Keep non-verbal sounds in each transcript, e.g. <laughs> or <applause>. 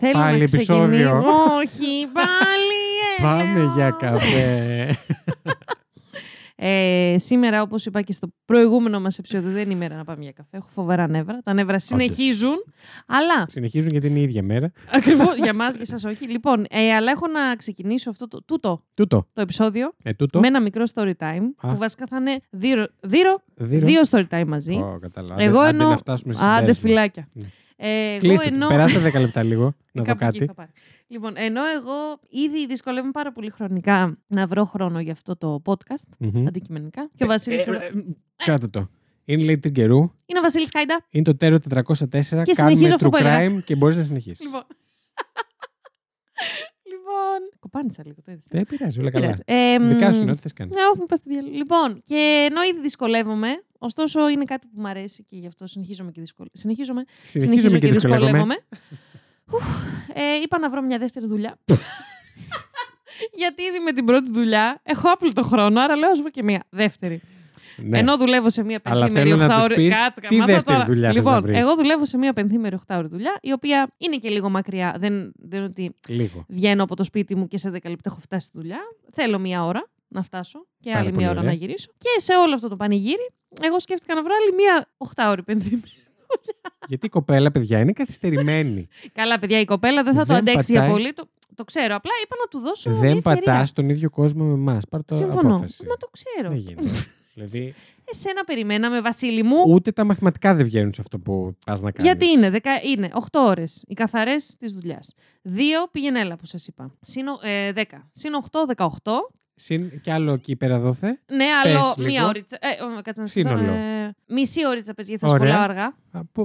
Λοιπόν, θέλουμε Πάλι να ξεκινήσουμε. επεισόδιο. Όχι, πάλι. έλα. Πάμε για καφέ. Ε, σήμερα, όπως είπα και στο προηγούμενο μας επεισόδιο, δεν είναι η μέρα να πάμε για καφέ. Έχω φοβερά νεύρα. Τα νεύρα συνεχίζουν. Αλλά, Συνεχίζουν γιατί είναι η ίδια μέρα. ακριβώς για μας και σας όχι. Λοιπόν, ε, αλλά έχω να ξεκινήσω αυτό το, τούτο Τούτο. το επεισόδιο Ε, τούτο. με ένα μικρό story time, Α. που βασικά θα είναι δύο, δύο, Δύο. δύο story time μαζί. Ω, καταλάβα. Εγώ Άντε εννοώ- να φτάσουμε σε Άντε συμπέρασμα. φυλάκια. Ναι. Ε, εγώ Κλείστε. ενώ... Περάστε 10 λεπτά λίγο να δω Κάπου εκεί κάτι. θα πάρει. Λοιπόν, ενώ εγώ ήδη δυσκολεύομαι πάρα πολύ χρονικά να βρω χρόνο για αυτό το podcast, Μμμ. αντικειμενικά. Και ο Βασίλης... Ε, ε, ε, Κράτα το. Είναι λέει την καιρού. Είναι ο Βασίλης Χάιντα. Είναι το τέρο 404. Και Κάνουμε συνεχίζω αυτό true που έλεγα. crime και μπορείς να συνεχίσεις. Λοιπόν. Λοιπόν. Κοπάνισα λίγο το είδες. Δεν πειράζει, όλα Δεν καλά. πειράζει. Ε, μ, Δικά σου είναι, ό,τι θες κάνει. Ναι, όχι, μην πας στη διάλογο. Λοιπόν, και ενώ ήδη δυσκολεύομαι, ωστόσο είναι κάτι που μου αρέσει και γι' αυτό συνεχίζομαι και δυσκολεύομαι. Συνεχίζομαι, Συνεχίζουμε και δυσκολεύομαι. <laughs> Ουφ, ε, είπα να βρω μια δεύτερη δουλειά. <laughs> Γιατί ήδη με την πρώτη δουλειά έχω άπλυτο χρόνο, άρα λέω ας βρω και μια δεύτερη. Ναι. Ενώ δουλεύω σε μια Αλλά πενθήμερη θέλω να τους 8 πεις Κάτσε, τι καμάτα δεύτερη τώρα. δουλειά θες Λοιπόν, να βρεις. εγώ δουλεύω σε μια πενθήμερη 8 ώρη δουλειά, η οποία είναι και λίγο μακριά. Δεν, δεν είναι ότι Λίγο. βγαίνω από το σπίτι μου και σε 10 λεπτά έχω φτάσει στη δουλειά. Θέλω μία ώρα να φτάσω και Πάρα άλλη πολύ μία ώρα ωραία. να γυρίσω. Και σε όλο αυτό το πανηγύρι, εγώ σκέφτηκα να βρω άλλη μία 8 ώρη πενθήμερη. <laughs> Γιατί η κοπέλα, παιδιά, είναι καθυστερημένη. Καλά, παιδιά, η κοπέλα δεν θα το Δεν αντέξει για πατάει. πολύ. Το, το ξέρω. Απλά είπα να του δώσω. μια Δεν ευκαιρία. πατάς στον ίδιο κόσμο με εμάς. Πάρ το Συμφωνώ. απόφαση. Μα το ξέρω. Δεν γίνεται. <laughs> δηλαδή, Εσένα περιμέναμε, Βασίλη μου. ούτε τα μαθηματικά δεν βγαίνουν σε αυτό που πας να κάνεις. Γιατί είναι, δεκα, είναι 8 ώρες οι καθαρές της δουλειάς. 2 πήγαινε έλα που σας είπα. Συν, ε, 10. Συν 8, 18. Συν κι άλλο εκεί πέρα δόθε. Ναι, άλλο Πες μία λίγο. ώριτσα. Ε, ω, κάτσε να σκεφτώ. Σύνολο. Ε, μισή ώριτσα πες γιατί θα Ωραία. σχολάω αργά.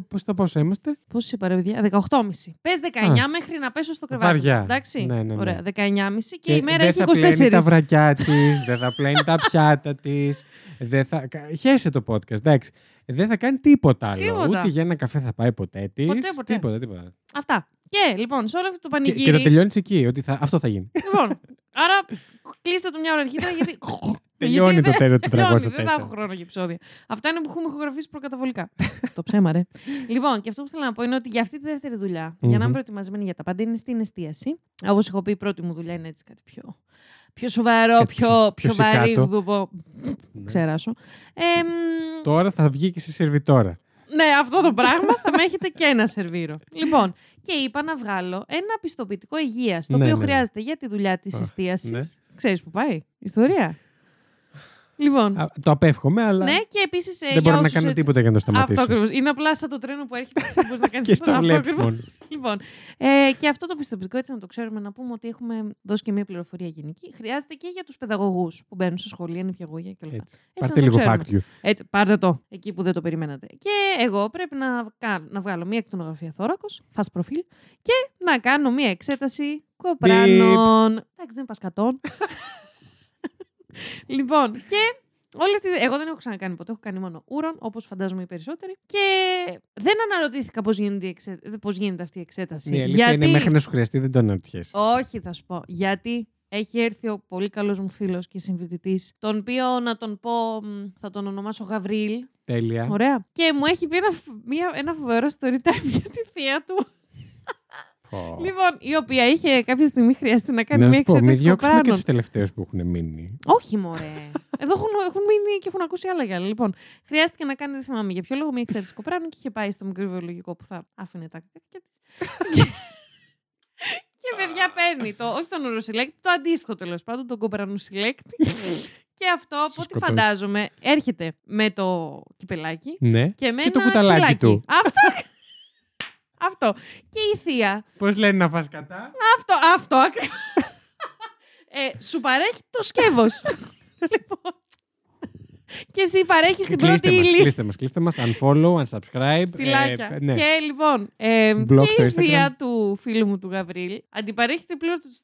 Πώς το πόσο είμαστε; Πώς είπα, ρε παιδιά, 18,5. Πες 19 μέχρι να πέσω στο κρεβάτι. Βαριά. μου, Εντάξει. Ναι, ναι, ναι. Ωραία, 19,5 και, η μέρα δεν έχει θα 24. πλένει τα βρακιά της, δεν θα πλένει τα πιάτα της. Θα... Χέσε το podcast, εντάξει. Δεν θα κάνει τίποτα άλλο. Τίποτα. Ούτε για ένα καφέ θα πάει ποτέ της. Ποτέ, ποτέ. Τίποτα, τίποτα. Αυτά. Και λοιπόν, σε όλο αυτό το Και, πανηγύρι. και το τελειώνεις εκεί, ότι θα... αυτό θα γίνει. Λοιπόν, άρα κλείστε το μια ώρα αρχίτερα <laughs> γιατί. Τελειώνει γιατί το δεν- τέλο τελειώνει, 404. Δεν θα έχω χρόνο για επεισόδια. Αυτά είναι που έχουμε ηχογραφήσει προκαταβολικά. <laughs> το ψέμα, ρε. λοιπόν, και αυτό που θέλω να πω είναι ότι για αυτή τη δεύτερη δουλειά, για να είμαι Μμμ. προετοιμασμένη για τα πάντα, είναι στην εστίαση. Όπως έχω πει, η πρώτη μου δουλειά είναι έτσι κάτι πιο, πιο σοβαρό, Κάτι πιο, πιο πιο σηκάτο. βαρύγδουπο. Ναι. Ξεράσω. Ε, μ, Τώρα θα βγει και σε σερβιτόρα. Ναι, αυτό το πράγμα θα με έχετε και ένα σερβίρο. λοιπόν, και είπα να βγάλω ένα πιστοποιητικό υγείας, το Ναι, οποίο ναι. χρειάζεται για τη δουλειά της Α, εστίασης. ναι. Ξέρεις που πάει, ιστορία; Λοιπόν, Α, το απέφχομαι, αλλά ναι, και επίσης. δεν μπορώ να κάνω τίποτα για να το σταματήσω. Αυτό ακριβώς. Είναι απλά σαν το τρένο που έρχεται και δεν μπορείς να <laughs> κάνεις Και στο βλέπεις μόνο. Λοιπόν, ε, και αυτό το πιστοποιητικό, έτσι να το ξέρουμε, να πούμε ότι έχουμε δώσει και μια πληροφορία γενική. Χρειάζεται και για τους παιδαγωγούς που μπαίνουν σε σχολεία, νηπιαγωγεία κλπ. Έτσι. Έτσι Πάρτε να το λίγο ξέρουμε. fact you. Έτσι, πάρτε το εκεί που δεν το περιμένατε. Και εγώ πρέπει να, κα- να βγάλω μία εκτονογραφία θώρακος, fast προφίλ, και να κάνω μία εξέταση κοπράνων. Εντάξει, δεν είναι πασκατών. <laughs> λοιπόν, και όλη αυτή... εγώ δεν έχω ξανακάνει ποτέ, έχω κάνει μόνο ούρον, όπως φαντάζομαι οι περισσότεροι. Και δεν αναρωτήθηκα πώς γίνεται, η εξέ... πώς γίνεται αυτή η εξέταση. Ναι, η αλήθεια είναι μέχρι να σου χρειαστεί, δεν το αναρωτιέσαι. Όχι, θα σου πω. Γιατί έχει έρθει ο πολύ καλός μου φίλος και συμφοιτητής, τον οποίο να τον πω, μ, θα τον ονομάσω Γαβρίλ. Τέλεια. Ωραία. Και μου έχει πει ένα, φ- μια, ένα φοβερό story time <laughs> για τη θεία του. Πω. Λοιπόν, η οποία είχε κάποια στιγμή χρειαστεί να κάνει Να μια σου πω, μην εξέταση διώξουμε και κοπράνων. τους τελευταίους που έχουν μείνει. Όχι, μωρέ. Εδώ έχουν, έχουν μείνει και έχουν ακούσει άλλα για άλλα. Λοιπόν, χρειάστηκε να κάνει, δεν θυμάμαι για ποιο λόγο, μια εξέταση κοπράνων και είχε πάει στο μικροβιολογικό που θα άφηνε τα κακάκια της. και παιδιά παίρνει το, όχι τον ουροσυλλέκτη, το αντίστοιχο τέλος πάντων, τον κοπρανοσυλλέκτη. και αυτό, από ό,τι σκοτώσει. φαντάζομαι, έρχεται με το κυπελάκι Ναι. και με Και το ένα κουταλάκι ξυλάκι. του. Αυτό. Αυτό. Και η θεία Πώς λένε να φας κατά; αυτό, αυτό ακριβώς. ε, σου παρέχει το σκεύος. <laughs> λοιπόν. Και εσύ παρέχεις την πρώτη Κλείστε μας, ύλη. κλείστε μας, κλείστε μας, unfollow, unsubscribe. Φυλάκια. ε, ναι. Και λοιπόν, ε, Block και η στο Instagram. θεία του φίλου μου του Γαβρίλ αντιπαρέχεται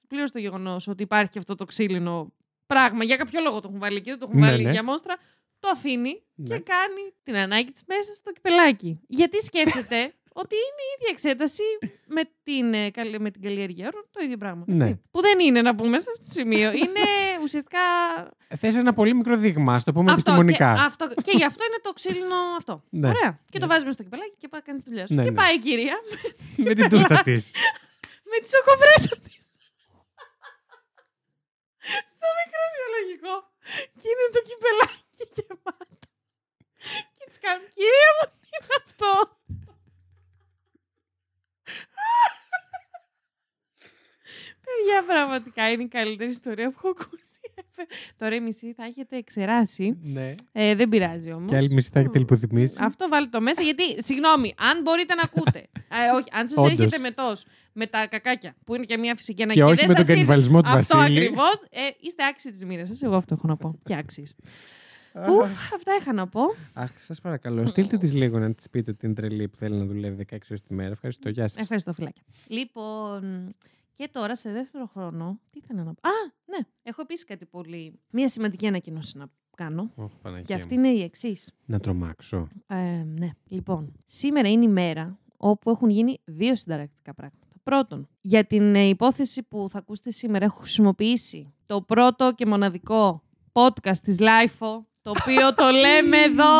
πλήρως το γεγονός ότι υπάρχει και αυτό το ξύλινο πράγμα. Για κάποιο λόγο το έχουν βάλει εκεί, δεν το έχουν Ναι, βάλει ναι. για μόστρα. Το αφήνει Ναι. και κάνει την ανάγκη της μέσα στο κυπελάκι. Γιατί σκέφτεται <laughs> ότι είναι η ίδια εξέταση <laughs> με την, ε, καλ- με την καλλιέργεια όρων, το ίδιο πράγμα. έτσι. Ναι. Που δεν είναι να πούμε σε αυτό το σημείο. <laughs> Είναι ουσιαστικά. Θες ένα πολύ μικρό δείγμα, ας το πούμε Αυτό, και, επιστημονικά. αυτό, και γι' αυτό είναι το ξύλινο αυτό. Ναι. Ωραία. Και το Ναι. βάζουμε στο κυπελάκι και πάει κάνει τη δουλειά σου. Ναι, και ναι. πάει η κυρία <laughs> Με την τούρτα της. με τη σοκοβρέτα της. στο μικρό βιολογικό. Και είναι το κυπελάκι γεμάτο. Και της κάνουν, κυρία μου, τι είναι αυτό; Παιδιά, πραγματικά είναι η καλύτερη ιστορία που έχω ακούσει. Τώρα η μισή θα έχετε εξεράσει. ναι. Ε, δεν πειράζει όμως. Και άλλη μισή θα έχετε λιποθυμήσει. Αυτό βάλτε το μέσα γιατί, συγγνώμη, αν μπορείτε να ακούτε. <laughs> ε, όχι, αν σας Όντως. έρχεται με τόσ, με τα κακάκια, που είναι και μια φυσική ανάγκη. Και όχι δεν με τον σας ήρθε κανιβαλισμό του Αυτό Βασίλη. ακριβώς. Ε, είστε άξιοι της μοίρας σας. Εγώ αυτό έχω να πω. Και άξιοι. Ουφ, αυτά είχα να πω. Αχ, σας παρακαλώ, στείλτε τη λίγο να τη πείτε ότι είναι τρελή που θέλει να δουλεύει 16 ώρες τη μέρα. Ευχαριστώ, γεια σας. Ευχαριστώ, φυλάκια. Λοιπόν, και τώρα σε δεύτερο χρόνο, τι ήθελα να πω. Α, ναι, έχω επίσης κάτι πολύ. Μία σημαντική ανακοίνωση να κάνω. Και αυτή είναι η εξής. Να τρομάξω. Ε, ναι, λοιπόν. Σήμερα είναι η μέρα όπου έχουν γίνει δύο συνταρακτικά πράγματα. Πρώτον, για την ε, υπόθεση που θα ακούσετε σήμερα έχω χρησιμοποιήσει το πρώτο και μοναδικό podcast της Lifeo, το οποίο το λέμε εδώ.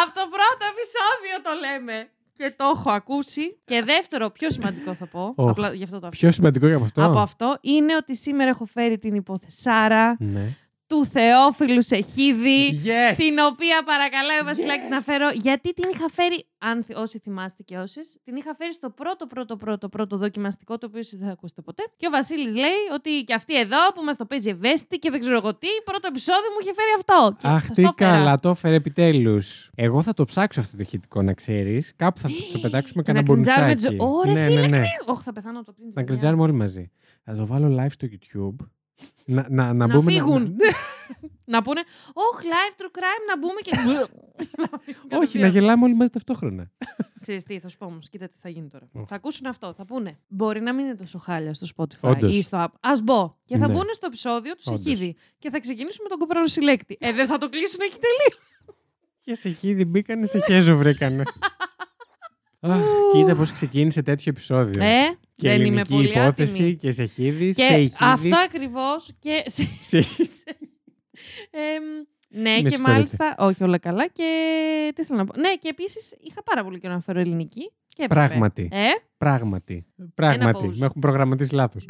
Από το πρώτο επεισόδιο το λέμε. Και το έχω ακούσει. Και δεύτερο, πιο σημαντικό θα πω. Οχ. Απλά γι' αυτό το αφήνω. Πιο σημαντικό για από αυτό. Από αυτό είναι ότι σήμερα έχω φέρει την υπόθεσάρα Ναι. Του Θεόφιλου Σεχίδη. Yes! Την οποία παρακαλάει ο Βασιλάκη να φέρω. Γιατί την είχα φέρει, αν θυ- όσοι θυμάστε και όσες, την είχα φέρει στο πρώτο, πρώτο, πρώτο, πρώτο δοκιμαστικό, το οποίο εσείς δεν θα ακούσετε ποτέ. Και ο Βασίλης λέει ότι και αυτή εδώ που μας το παίζει ευαίσθητη και δεν ξέρω εγώ τι, πρώτο επεισόδιο μου είχε φέρει αυτό. Και Αχ, σας τι το έφερα. καλά, το έφερε επιτέλους. Εγώ θα το ψάξω αυτό το ηχητικό, να ξέρεις. Κάπου θα το πετάξουμε Και να κανένα κριτζάρουμε μπονουσάκι. τις- Ωρε, ναι, φίλε, ναι, ναι. Όχι, θα πεθάνω από το cringe, Να παιδιά. κριτζάρουμε όλοι μαζί. Θα το βάλω live στο YouTube. Να, να, να, Να μπούμε φύγουν. <laughs> Να πούνε, Όχι, live true crime, να μπούμε και. <laughs> Όχι, να γελάμε όλοι μαζί ταυτόχρονα. Ξέρεις τι, θα σου πω όμως, κοίτα τι θα γίνει τώρα. Ω. Θα ακούσουν αυτό, θα πούνε. Μπορεί να μην είναι τόσο χάλια στο Spotify Όντως. ή στο app. Α μπω. Και θα Ναι. μπουν στο επεισόδιο τους Όντως. Σεχίδη. Και θα ξεκινήσουμε τον κοπράνο συλλέκτη. Ε, δεν θα το κλείσουν εκεί τελείω. Και σε χίδι μπήκανε, σε χέζο βρήκανε. <laughs> Αχ, κοίτα πώς ξεκίνησε τέτοιο επεισόδιο. Ε, και δεν είμαι ελληνική πολύ υπόθεση άτιμη. και σε χίδι, Και σε ηχίδης, αυτό ακριβώς. Και... σε- Εμ, ναι, Με και συγχωρείτε. μάλιστα. Όχι, όλα καλά. Και τι θέλω να πω. Ναι, και επίσης είχα πάρα πολύ καιρό να φέρω ελληνική. Και έπρεπε. Πράγματι. Ε, Πράγματι. Πράγματι. pause. Με έχουν προγραμματίσει λάθος.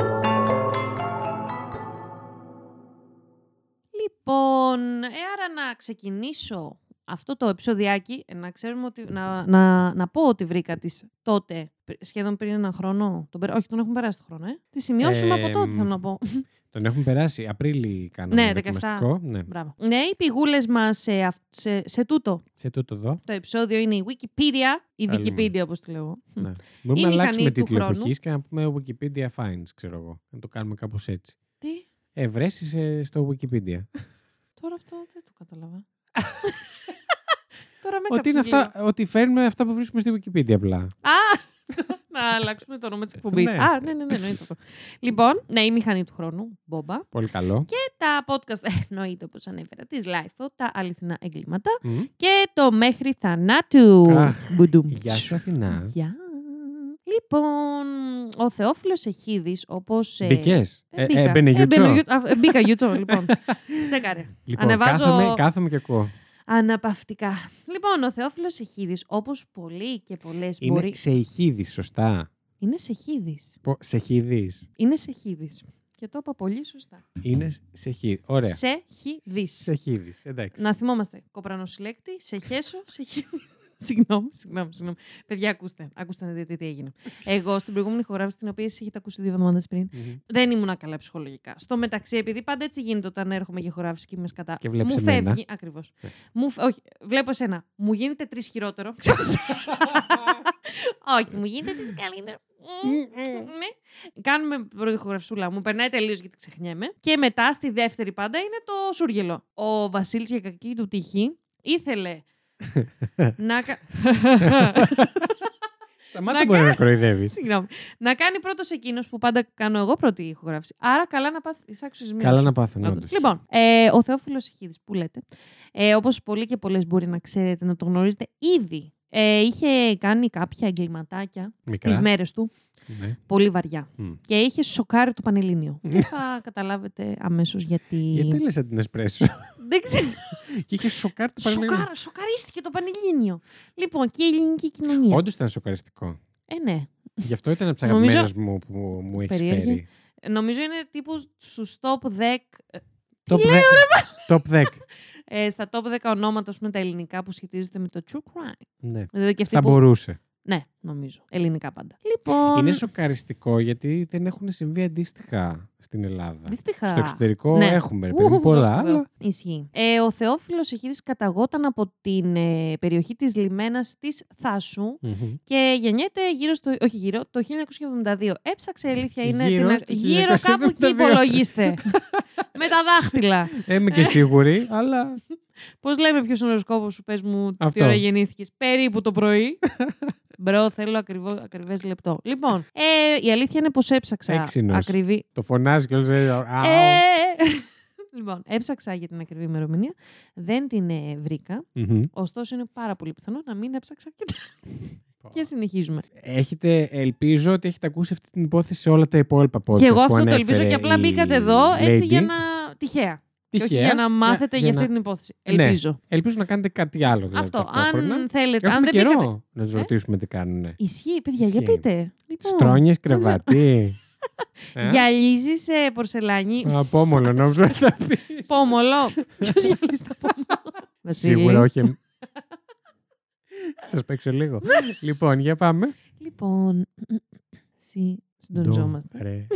Λοιπόν, ε, άρα να ξεκινήσω αυτό το επεισοδιάκι, ε, να ξέρουμε ότι, να, να, να πω ότι βρήκα τις τότε, πρι- σχεδόν πριν ένα χρόνο, τον, περα- όχι τον έχουν περάσει το χρόνο, ε. Τη σημειώσουμε από τότε, Εμ, θέλω να πω. <laughs> Τον έχουν περάσει. Απρίλη κάναμε Ναι, 17. δοκιμαστικό. Ναι. Μπράβο. Ναι, οι πηγούλες μας σε, αυ- σε, σε τούτο Σε τούτο εδώ. το επεισόδιο είναι η Wikipedia, η Θέλουμε. Wikipedia όπως τη λέω. εγώ. Ναι. Μπορούμε Η να μηχανή αλλάξουμε του τίτλο χρόνου. εποχής και να πούμε Wikipedia Finds, ξέρω εγώ. Να το κάνουμε κάπως έτσι. Τι, Ευρέσεις ε, στο Wikipedia. <laughs> τώρα αυτό δεν το κατάλαβα. <laughs> τώρα με ότι, είναι έκαψες λίγο. αυτά, ότι φέρνουμε αυτά που βρίσκουμε στη Wikipedia απλά. Α! <laughs> να αλλάξουμε το όνομα της εκπομπής. Ναι. Α, ναι, ναι, ναι, εννοείται αυτό. λοιπόν, ναι, η μηχανή του χρόνου, Μπόμπα. Πολύ καλό. Και τα podcast, ε, εννοείται όπως ανέφερα, της Lifeo, τα αληθινά εγκλήματα. Μμ. Και το μέχρι θανάτου. Αχ, Μπουντουμ. Γεια σου Αθηνά. Γεια. Λοιπόν, ο Θεόφιλος Εχίδης, όπως... ε, Μπήκες; ε, Ε, μπήκα. ε, μπαινε Ε, γιουτσό. μπαίνω γιου- α, ε, Μπήκα γιουτσό, λοιπόν. <laughs> Τσέκαρε. Λοιπόν, Ανεβάζω- κάθομαι, κάθομαι και ακούω. Αναπαυτικά. Λοιπόν, ο Θεόφιλος Εχίδης, όπως πολλοί και πολλές Είναι μπορεί... σε ηχίδης, σωστά. Είναι Σεχίδης. Πο- Σε χίδης. Είναι Σεχίδης. Και το είπα πολύ σωστά. Είναι σε χίδης. Ωραία. Σεχίδης. Σε χίδης. Εντάξει. Να θυμόμαστε. Κοπρανοσυλλέκτη, σε χέσω, σε χίδης. <laughs> Συγγνώμη, συγγνώμη, συγγνώμη. Παιδιά, ακούστε. Ακούστε να δείτε τι έγινε. Εγώ στην προηγούμενη ηχογράφηση, την οποία εσείς έχετε ακούσει δύο εβδομάδες πριν, Μμμ. δεν ήμουν καλά ψυχολογικά. Στο μεταξύ, επειδή πάντα έτσι γίνεται όταν έρχομαι για ηχογράφηση και είμαι σκατά. Και βλέπεις μου εμένα. φεύγει. Ακριβώς. Ναι. Μου... φε- Όχι, βλέπω εσένα. Μου γίνεται τρεις χειρότερο. <laughs> Όχι, μου γίνεται τρεις καλύτερο. ναι. Κάνουμε πρώτη ηχογραφησούλα. Μου περνάει τελείως γιατί ξεχνιέμαι. Και μετά στη δεύτερη πάντα είναι το σούργελο. Ο Βασίλης για κακή του τύχη ήθελε να. κα- Σταμάτα να μπορεί να κοροϊδεύεις. Συγγνώμη. Να κάνει πρώτος εκείνος που πάντα κάνω εγώ πρώτη ηχογράφηση. Άρα καλά να πάθεις εισάξου Καλά να πάθουν Όντως. όντως. Λοιπόν, ε, ο Θεόφιλος Εχίδης που λέτε, ε, όπως πολλοί και πολλές μπορεί να ξέρετε, να το γνωρίζετε ήδη Ε, είχε κάνει κάποια εγκληματάκια Μικρά. στις μέρες του, Ναι. πολύ βαριά. Μμ. Και είχε σοκάρει το Πανελλήνιο. και θα καταλάβετε αμέσως γιατί... Γιατί λες την εσπρέσο; Δεν ξέρω. και είχε σοκάρει το Πανελλήνιο. Σοκάρα, σοκαρίστηκε το Πανελλήνιο. Λοιπόν, και η ελληνική κοινωνία. Όντως ήταν σοκαριστικό. Ε, ναι. Γι' αυτό ήταν από τις Νομίζω- αγαπημένες μου που μου έχει Περίεργη. φέρει. Ε, Νομίζω είναι τύπου στους top 10... ε, Top 10. Top 10. Ε, στα top 10 ονόματα, ας πούμε, τα ελληνικά που σχετίζονται με το true crime. Ναι. Δηλαδή και αυτοί Θα που... μπορούσε. Ναι, νομίζω. Ελληνικά πάντα. Λοιπόν. Είναι σοκαριστικό γιατί δεν έχουν συμβεί αντίστοιχα στην Ελλάδα. Δυστυχά. Στο εξωτερικό Ναι. έχουμε ρε Ου, παιδί μου, πολλά, δόξα τω Θεώ. αλλά Ισχύει. Ε, ο Θεόφιλος Εχίδης καταγόταν από την ε, περιοχή της λιμένας της Θάσου Μμμ. και γεννιέται γύρω στο. Όχι γύρω, το 1972. Έψαξε, αλήθεια είναι. Γύρω την α- στο γύρω κάπου εκεί 1972. υπολογίστε. <laughs> Με τα δάχτυλα. Δεν είμαι και σίγουρη, αλλά Πώς λέμε ποιος είναι ο οροσκόπος σου, πες μου τι Αυτό. ώρα γεννήθηκες. Περίπου το πρωί. <laughs> Μπρο, θέλω ακριβές λεπτό. Λοιπόν, ε, η αλήθεια είναι πως έψαξα Έξινος. ακριβή. το φωνάζει και όλες λέει, «Αου». Ε, λοιπόν, έψαξα για την ακριβή ημερομηνία. Δεν την ε, βρήκα. Μμμ. Ωστόσο, είναι πάρα πολύ πιθανό να μην έψαξα και, και συνεχίζουμε. Έχετε, ελπίζω ότι έχετε ακούσει αυτή την υπόθεση σε όλα τα υπόλοιπα podcast και εγώ που αυτό το ανέφερε ελπίζω και απλά η μπήκατε εδώ έτσι lady. για να. τυχαία. Και όχι Τυχαία. για να μάθετε Ναι, για αυτή να- την υπόθεση. Ναι. Ελπίζω. Ελπίζω να κάνετε κάτι άλλο. Δηλαδή, Αυτό. ταυτόχρονα. Αν θέλετε. Έχουμε αν δεν καιρό μπήκατε. να τους Ε; ρωτήσουμε τι κάνουν. Ισχύει, παιδιά, για Ισχύει. πείτε. Λοιπόν, Στρώνιες, κρεβατί. Ε; <laughs> Γυαλίζει σε πορσελάνη. Απόμολο, <laughs> νόμιζα ότι θα πεις. Πόμολο. Ποιος γυαλίζει τα πόμολο. Βασίλη. <laughs> Σίγουρα όχι. Σας παίξω λίγο. λοιπόν, για πάμε. Λοιπόν. Συ, <clears throat> συντονιζόμαστε.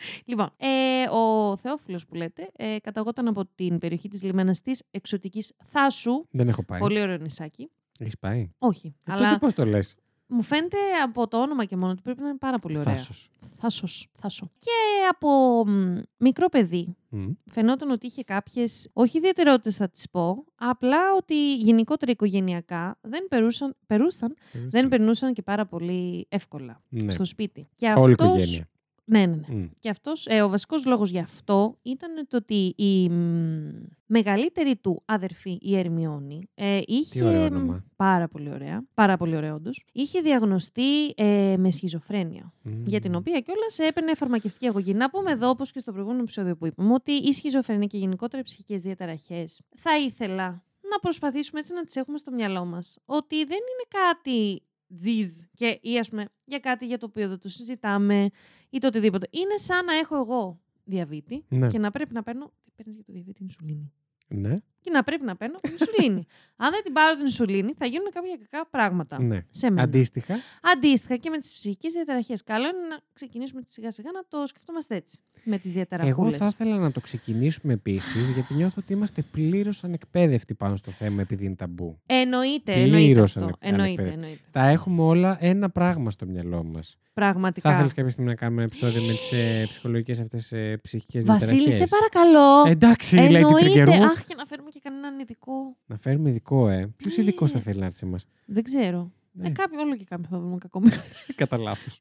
Ρε. Σκάσε. Λοιπόν, ε, ο Θεόφιλος που λέτε ε, καταγόταν από την περιοχή της λιμένας της εξωτικής Θάσου. Δεν έχω πάει. Πολύ ωραίο νησάκι. Έχεις πάει; Όχι, Ε, αλλά Τότε πώς το λες; μου φαίνεται από το όνομα και μόνο του πρέπει να είναι πάρα πολύ ωραία. Θάσος. Θάσος. Θάσο. Και από μ, μικρό παιδί Μμ. φαινόταν ότι είχε κάποιες, όχι ιδιαιτερότητες θα τις πω, απλά ότι γενικότερα οικογενειακά δεν περούσαν, περούσαν, δεν περνούσαν και πάρα πολύ εύκολα Ναι. στο σπίτι. Και Όλη η αυτός- οικογένεια. Ναι, ναι, ναι. Μμ. Και αυτός, ε, ο βασικός λόγος γι' αυτό ήταν το ότι η μ, μεγαλύτερη του αδερφή, η Ερμιόνη, ε, είχε... ωραίο όνομα. Πάρα πολύ ωραία. Πάρα πολύ ωραία όντως. Είχε διαγνωστεί ε, με σχιζοφρένεια. Μμ. Για την οποία κιόλας έπαιρνε φαρμακευτική αγωγή. Να πούμε εδώ, όπως και στο προηγούμενο επεισόδιο που είπαμε, ότι η σχιζοφρενία και γενικότερα οι ψυχικές διαταραχές θα ήθελα να προσπαθήσουμε έτσι να τις έχουμε στο μυαλό μας. Ότι δεν είναι κάτι τζιζ και ή ας πούμε για κάτι για το οποίο δεν το συζητάμε ή το οτιδήποτε. Είναι σαν να έχω εγώ διαβήτη Ναι. και να πρέπει να παίρνω. Τι παίρνεις για το διαβήτη ινσουλίνη; Ναι. Και να πρέπει να παίρνω ινσουλίνη. <laughs> Αν δεν την πάρω την ινσουλίνη, θα γίνουν κάποια κακά πράγματα ναι. σε μένα. Αντίστοιχα, Αντίστοιχα και με τις ψυχικές διαταραχές. Καλό είναι να ξεκινήσουμε σιγά σιγά να το σκεφτόμαστε έτσι. Με τις εγώ διαταραχούλε. θα ήθελα να το ξεκινήσουμε επίσης, γιατί νιώθω ότι είμαστε πλήρως ανεκπαίδευτοι πάνω στο θέμα επειδή είναι ταμπού. Εννοείται, Πλήρως εννοείται αυτό. ανε- Εννοείται, ανεκπαίδευτη. εννοείται. Τα έχουμε όλα ένα πράγμα στο μυαλό μας. Πραγματικά. Θα ήθελε κάποια στιγμή να κάνουμε ένα επεισόδιο με τις ε, ψυχολογικές αυτές ε, ψυχικές Βασίλη, σε διαταραχές. παρακαλώ. Εντάξει, λέει την Εννοείται. τρικερού. Αχ, και να φέρουμε και κανέναν ειδικό. Να φέρουμε ειδικό, ε. Ποιος Ναι. ειδικός θα θέλει να έρθει σε εμά. Δεν ξέρω. Ναι. Ε, κάποιο, όλο και κάποιο θα βρούμε κακό μήνυμα. <laughs> Κατά λάθος.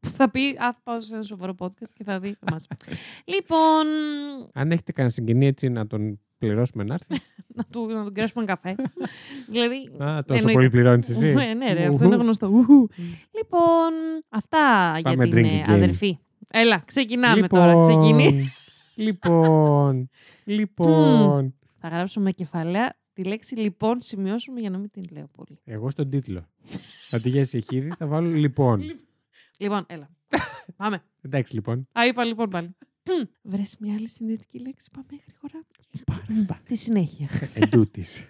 που θα πει, Α, πάω σε ένα σοβαρό podcast και θα δει εμάς. <laughs> λοιπόν, Αν έχετε κανένα συγγενή έτσι να τον πληρώσουμε να έρθει. <laughs> να του, να του κρέσουμε ένα καφέ. δηλαδή. Α, τόσο εννοείται. πολύ πληρώνεις εσύ. Ε, ναι, ρε, αυτό Ουχου. είναι γνωστό. Ουχου. Λοιπόν, αυτά Πάμε για την drinking ε, game. αδερφή. Έλα, ξεκινάμε τώρα. Ξεκινεί. λοιπόν, λοιπόν. Θα γράψω με κεφαλαία τη λέξη λοιπόν, σημειώσουμε για να μην την λέω πολύ. Εγώ στον τίτλο. Αντί για συχίδι θα βάλω λοιπόν. Λοιπόν, έλα. Πάμε. Εντάξει λοιπόν. Α, είπα λοιπόν πάλι. Βρες μια άλλη συνδετική λέξη. Πάμε γρήγορα. Πάρα αυτά. Τη συνέχεια. Εντούτης.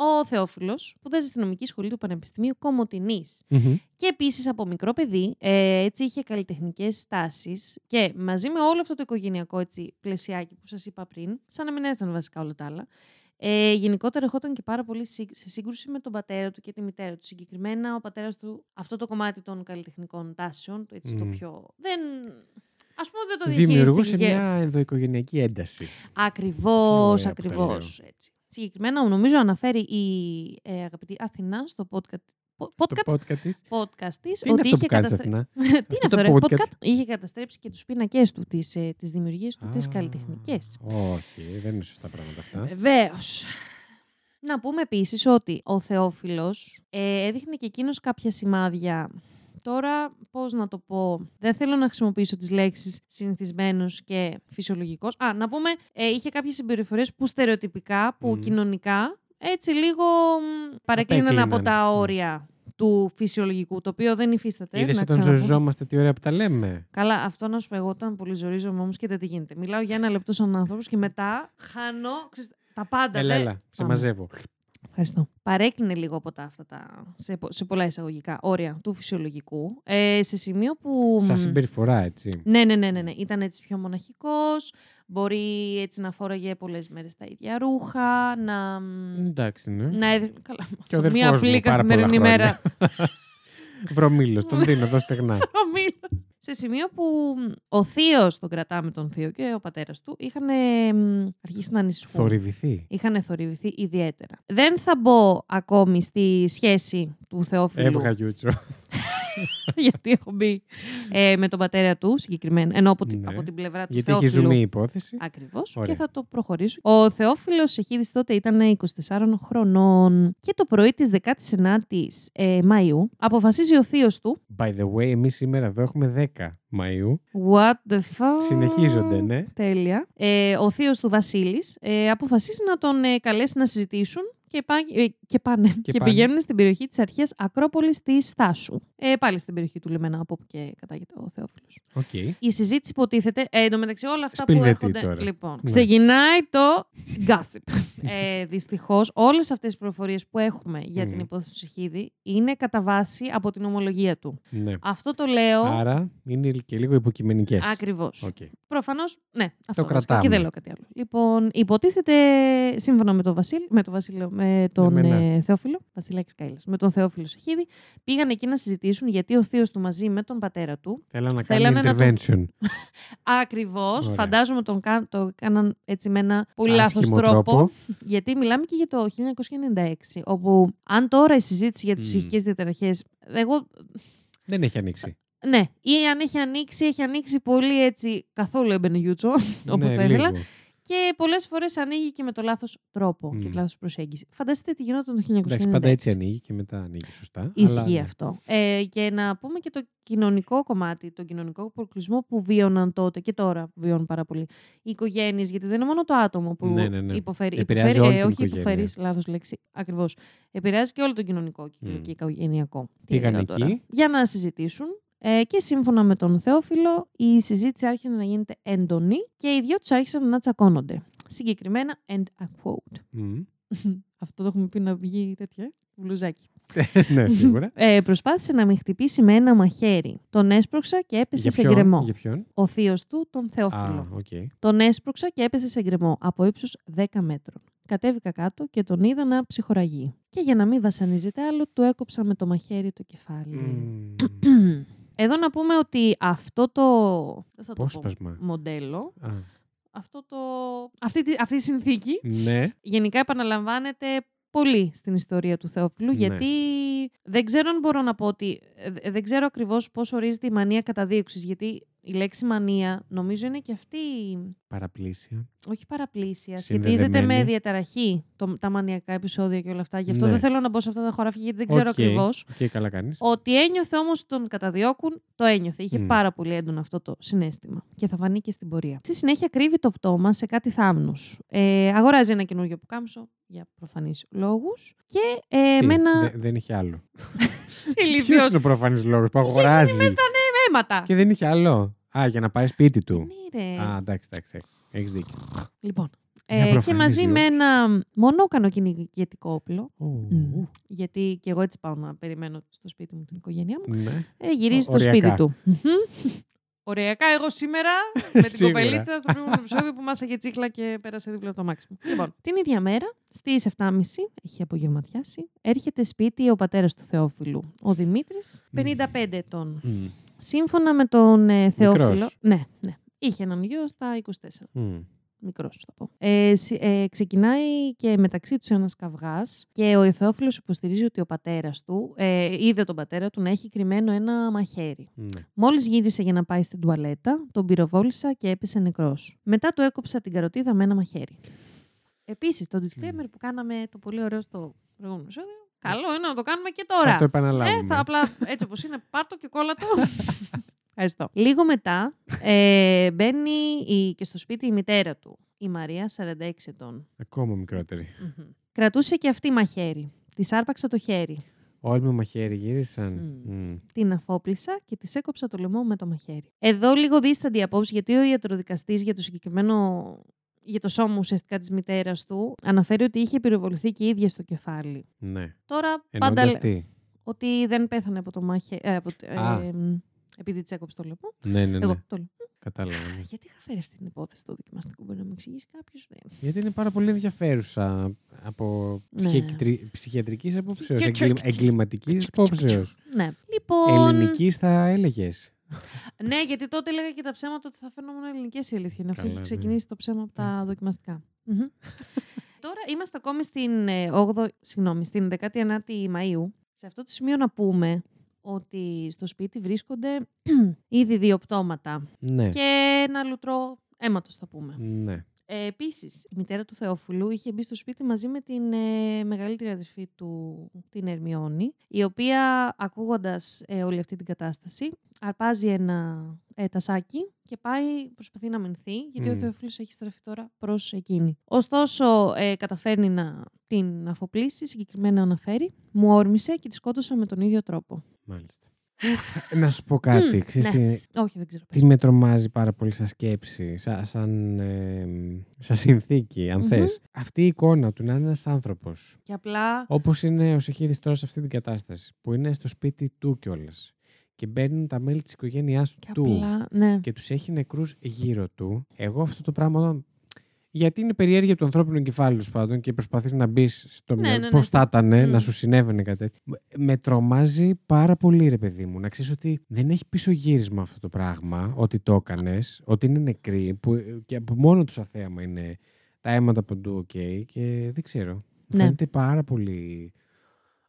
Ο Θεόφιλος σπούδαζε στη νομική σχολή του Πανεπιστημίου Κομωτινής. Μμμ. Και επίσης από μικρό παιδί, ε, έτσι είχε καλλιτεχνικές στάσεις και μαζί με όλο αυτό το οικογενειακό έτσι, πλαισιάκι που σας είπα πριν, σαν να μην έζησαν βασικά όλα τα άλλα, ε, γενικότερα ερχόταν και πάρα πολύ σύγκ- σε σύγκρουση με τον πατέρα του και τη μητέρα του. Συγκεκριμένα, ο πατέρας του, αυτό το κομμάτι των καλλιτεχνικών τάσεων, το έτσι το Μμ. πιο. Δεν. Α πούμε δεν το διαχειρίστηκε. Δημιουργούσε και- μια ενδοοικογενειακή ένταση. Ακριβώς, Τι ωραία που τα ακριβώς. λέω. Έτσι. Συγκεκριμένα, νομίζω αναφέρει η ε, αγαπητή Αθηνά στο podcast. Το Podcast, podcast της. podcast της, Τι είναι ότι αυτό που είχε κάνεις καταστρέψει. Αθηνά; <laughs> Τι είναι Αυτό αυτό, το ρε, podcast; podcast; Είχε καταστρέψει και τους πίνακες του, τις, ε, τις δημιουργίες του, τις Α, καλλιτεχνικές. Όχι, δεν είναι σωστά πράγματα αυτά. Βεβαίως. Να πούμε επίσης ότι ο Θεόφιλος ε, έδειχνε και εκείνος κάποια σημάδια. Τώρα, πώς να το πω, δεν θέλω να χρησιμοποιήσω τις λέξεις συνηθισμένος και φυσιολογικός. Α, να πούμε, ε, είχε κάποιες συμπεριφορές που στερεοτυπικά, που Μμμ. κοινωνικά, έτσι λίγο μ, παρεκκλίναν Απέκλειναν. από τα Μμ. όρια του φυσιολογικού, το οποίο δεν υφίσταται. Είδες να όταν ξαναπούμε. ζοριζόμαστε τι ωραία που τα λέμε. Καλά, αυτό να σου πω εγώ όταν πολύ ζορίζομαι όμως και δεν τι γίνεται. Μιλάω για ένα λεπτό σαν άνθρωπος και μετά χάνω ξέρεις, τα πάντα. Έλα, δεν- έλα, σε Πάμε. μαζεύω. Ευχαριστώ. Παρέκκλινε λίγο από τα, αυτά τα, σε, πο- σε πολλά εισαγωγικά όρια του φυσιολογικού. Ε, σε σημείο που. Σαν συμπεριφορά, έτσι. Ναι, ναι, ναι, ναι, ναι. Ήταν έτσι πιο μοναχικός, μπορεί έτσι να φόραγε πολλές μέρες τα ίδια ρούχα, να... μ, Εντάξει, ναι. να έδει... Καλά, Και ο αυτό, μία αδερφός μου απλή πάρα πολλά καθημερινή χρόνια. μέρα. <laughs> Βρωμίλος, τον δίνω εδώ στεγνά. ο <laughs> Μήλος. Σε σημείο που μ, ο θείος τον κρατάμε τον θείο και ο πατέρας του είχαν μ, αρχίσει να ανησυχούν. Θορυβηθεί. Είχαν θορυβηθεί ιδιαίτερα. Δεν θα μπω ακόμη στη σχέση του Θεόφιλου. Έβγα γιούτσο. <laughs> γιατί έχω μπει ε, με τον πατέρα του συγκεκριμένα. Ενώ από, την- Ναι. από την πλευρά του Γιατί έχει Θεόφιλου. ζουμί η υπόθεση. Ακριβώς. Ωραία. Και θα το προχωρήσω. Ο Θεόφιλος Εχίδη τότε ήταν 24 χρονών. Και το πρωί της 19η ε, Μαΐου αποφασίζει ο θείος του. By the way, εμείς σήμερα εδώ έχουμε 10 Μαΐου. What the fuck; Συνεχίζονται, ναι. Τέλεια. Ε, ο θείος του Βασίλης ε, αποφασίζει να τον ε, καλέσει να συζητήσουν. Και, πά, ε, και πάνε. Και, πάνε. πηγαίνουν στην περιοχή της αρχαίας Ακρόπολης της Θάσου. Ε, πάλι στην περιοχή του Λιμένα, από όπου και κατάγεται ο Θεόφιλος. Οκ. Η συζήτηση υποτίθεται. Ε, εν τω μεταξύ, όλα αυτά Spill που the tea έρχονται. τώρα. Λοιπόν, Ναι. ξεκινάει το gossip. ε, Δυστυχώς, όλες αυτές τις πληροφορίες που έχουμε για την Μμμ. υπόθεση του Σεχίδη είναι κατά βάση από την ομολογία του. Ναι. Αυτό το λέω Άρα είναι και λίγο υποκειμενικές. ακριβώς. Οκ. Προφανώς, ναι, αυτό βασικά, κρατάμε. Και δεν λέω κάτι άλλο. Λοιπόν, υποτίθεται σύμφωνα με τον Βασίλη, με τον, Βασίλειο, με τον μένα. ε, Θεόφιλο, Βασιλάκης Καΐλας, με τον Θεόφιλο Σεχίδη, πήγαν εκεί να συζητήσουν γιατί ο θείος του μαζί με τον πατέρα του Θέλανε να Θέλανε κάνουν να τον- intervention. <laughs> Ακριβώς. Ωραία. Φαντάζομαι τον κα- το έκαναν έτσι με ένα πολύ λάθος Άσχημο τρόπο. Γιατί μιλάμε και για το 1996, όπου αν τώρα η συζήτηση για τις Μμμ. ψυχικές διαταραχές. Εγώ. Δεν έχει ανοίξει. Ναι, ή αν έχει ανοίξει, έχει ανοίξει πολύ έτσι. Καθόλου έμπαινε γιούτσο, όπως ναι, θα ήθελα. λίγο. Και πολλές φορές ανοίγει και με το λάθος τρόπο και Μμ. τη λάθος προσέγγιση. Φανταστείτε τι γινόταν το 1996. Εντάξει, πάντα έτσι ανοίγει και μετά ανοίγει σωστά. Ισχύει αλλά ναι. αυτό. Ε, και να πούμε και το κοινωνικό κομμάτι, τον κοινωνικό προκλεισμό που βίωναν τότε και τώρα βιώνουν πάρα πολύ οι οικογένειες. Γιατί δεν είναι μόνο το άτομο που Ναι, ναι, ναι. υποφέρει. Επηρεάζει υποφέρει όλη ε, την όχι οικογένεια. υποφέρεις, λάθος λέξη. Ακριβώς. Επηρεάζει και όλο τον κοινωνικό κύκλο Μμ. και οικογενειακό. Τι Πήγαν λέω τώρα. εκεί. Για να συζητήσουν. Ε, και σύμφωνα με τον Θεόφιλο, η συζήτηση άρχισε να γίνεται έντονη και οι δυο τους άρχισαν να τσακώνονται. Συγκεκριμένα, and I quote. Μμ. <laughs> Αυτό το έχουμε πει να βγει τέτοιο, ε, μπλουζάκι. <laughs> ναι, σίγουρα. Ε, προσπάθησε να με χτυπήσει με ένα μαχαίρι. Τον έσπρωξα και έπεσε για σε ποιον, γκρεμό. Για ποιον; Ο θείος του, τον Α, Θεόφιλο. οκ. Τον έσπρωξα και έπεσε σε γκρεμό από ύψος 10 μέτρων. Κατέβηκα κάτω και τον είδα να ψυχορραγεί. Και για να μην βασανίζεται άλλο, του έκοψα με το μαχαίρι το κεφάλι. Μμμ. <clears throat> Εδώ να πούμε ότι αυτό το. Δεν θα το πω, Πόσπασμα. μοντέλο. Α, Αυτό το, αυτή, τη- αυτή η συνθήκη Ναι. γενικά επαναλαμβάνεται πολύ στην ιστορία του Θεόφιλου, Ναι. γιατί δεν ξέρω αν μπορώ να πω ότι. ε, Δεν ξέρω ακριβώς πώς ορίζεται η μανία καταδίωξης, γιατί η λέξη μανία νομίζω είναι και αυτή. Παραπλήσια. Όχι παραπλήσια. Συνδεδεμένη. Σχετίζεται με διαταραχή το, τα μανιακά επεισόδια και όλα αυτά. Γι' αυτό Ναι. δεν θέλω να μπω σε αυτά τα χωράφια, γιατί δεν ξέρω Οκ. ακριβώς. Οκ, καλά κάνεις. Ότι ένιωθε όμως τον καταδιώκουν, το ένιωθε. Είχε Μμ. πάρα πολύ έντονο αυτό το συναίσθημα. Και θα φανεί και στην πορεία. Στη συνέχεια κρύβει το πτώμα σε κάτι θάμνους. Ε, αγοράζει ένα καινούριο πουκάμισο για προφανείς λόγους. Και ε, Τι, με ένα. δε- δεν είχε άλλο. <laughs> Ηλίθιος. Ποιος είναι ο προφανής λόγος που αγοράζει; Μέσα στα αίματα. Και δεν είχε άλλο; Α, για να πάει σπίτι του. Ναι, ρε. Α, εντάξει, εντάξει. Έχεις δίκιο. Λοιπόν. Για Ε, και προφανείς μαζί με λόγους. ένα μονόκανο κυνηγετικό όπλο. Ου, Μμ. Γιατί και εγώ έτσι πάω να περιμένω στο σπίτι μου την οικογένειά μου. Ναι. Ε, γυρίζει στο Οριακά. σπίτι του. Μμμ. Οριακά, εγώ σήμερα <laughs> με την Σίγουρα. κοπελίτσα στο προηγούμενο επεισόδιο που μάσαγε τσίχλα και πέρασε δίπλα από το μάξιμο. Λοιπόν, την ίδια μέρα, στις 7.30, έχει απογευματιάσει, έρχεται σπίτι ο πατέρας του Θεόφιλου, ο Δημήτρης, 55 ετών. Μμ. Σύμφωνα με τον ε, Θεόφιλο. Μικρός. Ναι, ναι. Είχε έναν γιο στα 24. Μμ. Μικρός, θα πω. Ε, συ- ε, ξεκινάει και μεταξύ τους ένας καυγάς και ο Θεόφιλος υποστηρίζει ότι ο πατέρας του ε, είδε τον πατέρα του να έχει κρυμμένο ένα μαχαίρι. Ναι. Μόλις γύρισε για να πάει στην τουαλέτα, τον πυροβόλησα και έπεσε νεκρός. Μετά του έκοψα την καροτίδα με ένα μαχαίρι. Επίσης, το disclaimer που κάναμε το πολύ ωραίο στο προηγούμενο επεισόδιο. Καλό είναι να το κάνουμε και τώρα. Θα το επαναλάβουμε. Ε, θα απλά έτσι όπως είναι, πάρτο και κόλλατο. <laughs> Ευχαριστώ. Λίγο μετά ε, μπαίνει η, και στο σπίτι η μητέρα του, η Μαρία, 46 ετών. Ακόμα μικρότερη. Μμμ. Κρατούσε και αυτή μαχαίρι. Της άρπαξα το χέρι. Όλοι με μαχαίρι γύρισαν. Μμ. Μμ. Την αφόπλησα και της έκοψα το λαιμό με το μαχαίρι. Εδώ λίγο δίσταντη η απόψη, γιατί ο ιατροδικαστής για το συγκεκριμένο. Για το σώμα ουσιαστικά της μητέρας του, αναφέρει ότι είχε πυροβοληθεί και η ίδια στο κεφάλι. Ναι. Τώρα πάντα Εννοώντας λέ- τι. ότι δεν πέθανε από το μάχε. Ε, από, ε, Α. ε, επειδή της έκοψε το λαιμό. Ναι, ναι, ναι. Εγώ το λαιμό. Κατάλαβα. ναι. Γιατί είχα φέρει αυτή την υπόθεση στο δοκιμαστικό, μπορεί να μου εξηγήσει κάποιος. Ναι. Γιατί είναι πάρα πολύ ενδιαφέρουσα από Ναι. ψυχιατρι... ψυχιατρικής απόψεως, Psychiatric. εγκλη... εγκληματικής απόψεως. ναι. Λοιπόν. Ελληνικής θα έλεγες. Ναι, γιατί τότε έλεγα και τα ψέματα ότι θα φέρνω μόνο ελληνικές η αλήθεια. είναι. Αυτό Καλά, έχει ναι. ξεκινήσει το ψέμα από τα δοκιμαστικά. Μμμ. <laughs> Τώρα είμαστε ακόμη στην, ε, 8, συγγνώμη, στην 19η Μαΐου. Σε αυτό το σημείο να πούμε ότι στο σπίτι βρίσκονται <clears throat> ήδη δύο πτώματα Ναι. και ένα λουτρό αίματος θα πούμε. Ναι. Ε, Επίσης, η μητέρα του Θεόφιλου είχε μπει στο σπίτι μαζί με την ε, μεγαλύτερη αδερφή του, την Ερμιόνη, η οποία ακούγοντας όλη αυτή την κατάσταση, αρπάζει ένα ε, τασάκι και πάει, προσπαθεί να μενθεί, γιατί ο Μμ. Θεόφιλος έχει στραφεί τώρα προς εκείνη. Ωστόσο, ε, καταφέρνει να την αφοπλίσει, συγκεκριμένα αναφέρει, μου όρμησε και τη σκότωσα με τον ίδιο τρόπο. Μάλιστα. Να σου πω κάτι. Μμ, Ξέρεις ναι. τι, Όχι, δεν ξέρω. τι με τρομάζει πάρα πολύ σαν σκέψη, σαν, σαν, ε, σαν συνθήκη, αν Μμμ. θες. Αυτή η εικόνα του να είναι ένας άνθρωπος, Και απλά. όπως είναι ο Σεχίδης τώρα σε αυτή την κατάσταση, που είναι στο σπίτι του κιόλας. και μπαίνουν τα μέλη της οικογένειάς Και του απλά, ναι. και τους έχει νεκρούς γύρω του, εγώ αυτό το πράγμα όταν- γιατί είναι περιέργεια του ανθρώπινου εγκεφάλου τέλος πάντων και προσπαθείς να μπεις στο Ναι, μυαλό ναι, ναι. πώς θα ήταν Μμ. να σου συνέβαινε κάτι τέτοιο. Με τρομάζει πάρα πολύ ρε παιδί μου να ξέρεις ότι δεν έχει πισωγύρισμα αυτό το πράγμα ότι το έκανες, ότι είναι νεκροί που και από μόνο τους σα θέαμα είναι τα αίματα παντού οκ και δεν ξέρω. Μου Ναι. Φαίνεται πάρα πολύ...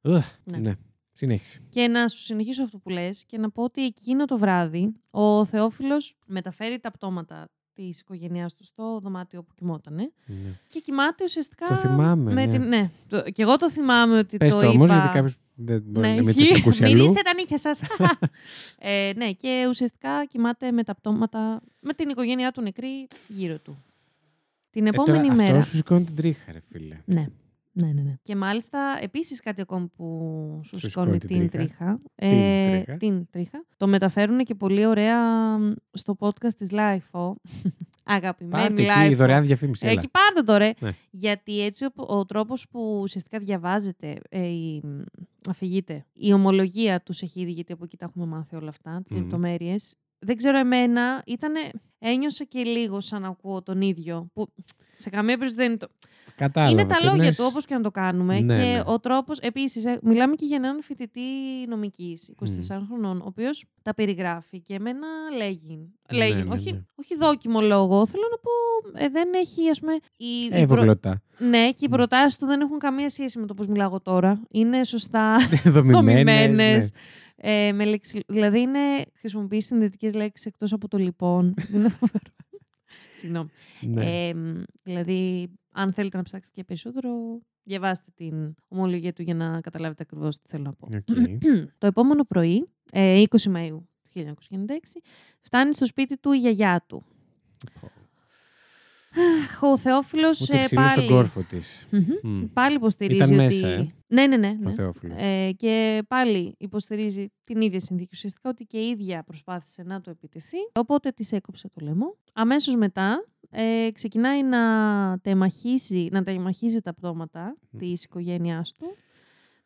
Ugh, Ναι. ναι. Συνέχισε. Και να σου συνεχίσω αυτό που λες και να πω ότι εκείνο το βράδυ ο Θεόφιλος μεταφέρει τα πτώματα της οικογένειάς του στο δωμάτιο που κοιμότανε Ναι. και κοιμάται ουσιαστικά Το θυμάμαι, με ναι. την... Ναι, το... και εγώ το θυμάμαι ότι Πες το το είπα... όμως γιατί κάποιος δεν μπορεί Ναι, να μην το ισχύει. έχει ακούσει αλλού. Μυρίστε τα νύχια σας. <laughs> ε, ναι, και ουσιαστικά κοιμάται με τα πτώματα, με την οικογένειά του νεκρή γύρω του. Την Ε, επόμενη τώρα, μέρα... Αυτός σου σηκώνει την τρίχα, ρε φίλε. Ναι. Ναι, ναι, ναι. Και μάλιστα, επίσης κάτι ακόμη που σου Σου σηκώνει σηκώνει την την τρίχα. Την τρίχα. την τρίχα. Το μεταφέρουν και πολύ ωραία μ, στο podcast της LIFO. <laughs> Αγαπημένη Πάρτε εκεί, LIFO. δωρεάν διαφήμιση. Ε, έλα. Εκεί πάρτε το ρε. Ναι. Γιατί έτσι ο, ο τρόπος που ουσιαστικά διαβάζεται, ε, η, μ, αφηγείται, η ομολογία τους Σεχίδη, γιατί από εκεί τα έχουμε μάθει όλα αυτά, τις Μμμ. λεπτομέρειες, δεν ξέρω εμένα, ήτανε, ένιωσα και λίγο σαν να ακούω τον ίδιο, που σε καμία περίπτωση δεν είναι το... Κατάλαβα. Είναι τα και λόγια λες, του, όπως και να το κάνουμε. Ναι, και ναι. ο τρόπος, επίσης, ε, μιλάμε και για έναν φοιτητή νομικής, 24 χρονών, ο οποίος τα περιγράφει και εμένα λέγει. Ναι, λέγει ναι, όχι, ναι. όχι δόκιμο λόγο. Θέλω να πω, ε, δεν έχει, ας πούμε... Η, η προ- Ευρωγλωτά. Ναι, και οι προτάσεις του δεν έχουν καμία σχέση με το πώς μιλάω εγώ τώρα. Είναι σωστά <laughs> <laughs> Δομημένες. δομημένες. ναι. Ε, με λέξη, δηλαδή είναι χρησιμοποιείς συνδετικές λέξεις εκτός από το λοιπόν. <laughs> είναι φοβερό. Συγγνώμη. Ναι. Ε, μ, δηλαδή, αν θέλετε να ψάξετε και περισσότερο, διαβάστε την ομολογία του για να καταλάβετε ακριβώς τι θέλω να πω. Οκ. <clears throat> το επόμενο πρωί, ε, 20 Μαΐου του 1996, φτάνει στο σπίτι του η γιαγιά του. Ο Θεόφιλος Ούτε ε, ψύλλοι πάλι... στον κόρφο της. Μμμ. Μμ. Πάλι υποστηρίζει Ήταν ότι... μέσα, ε, Ναι, ναι, ναι. Ο ναι. Θεόφιλος. Ε, και πάλι υποστηρίζει την ίδια συνθήκη ουσιαστικά ότι και η ίδια προσπάθησε να του επιτεθεί. Οπότε της έκοψε το λαιμό. Αμέσως μετά ε, ξεκινάει να τεμαχίζει, να τεμαχίζει τα πτώματα Μμ. της οικογένειάς του.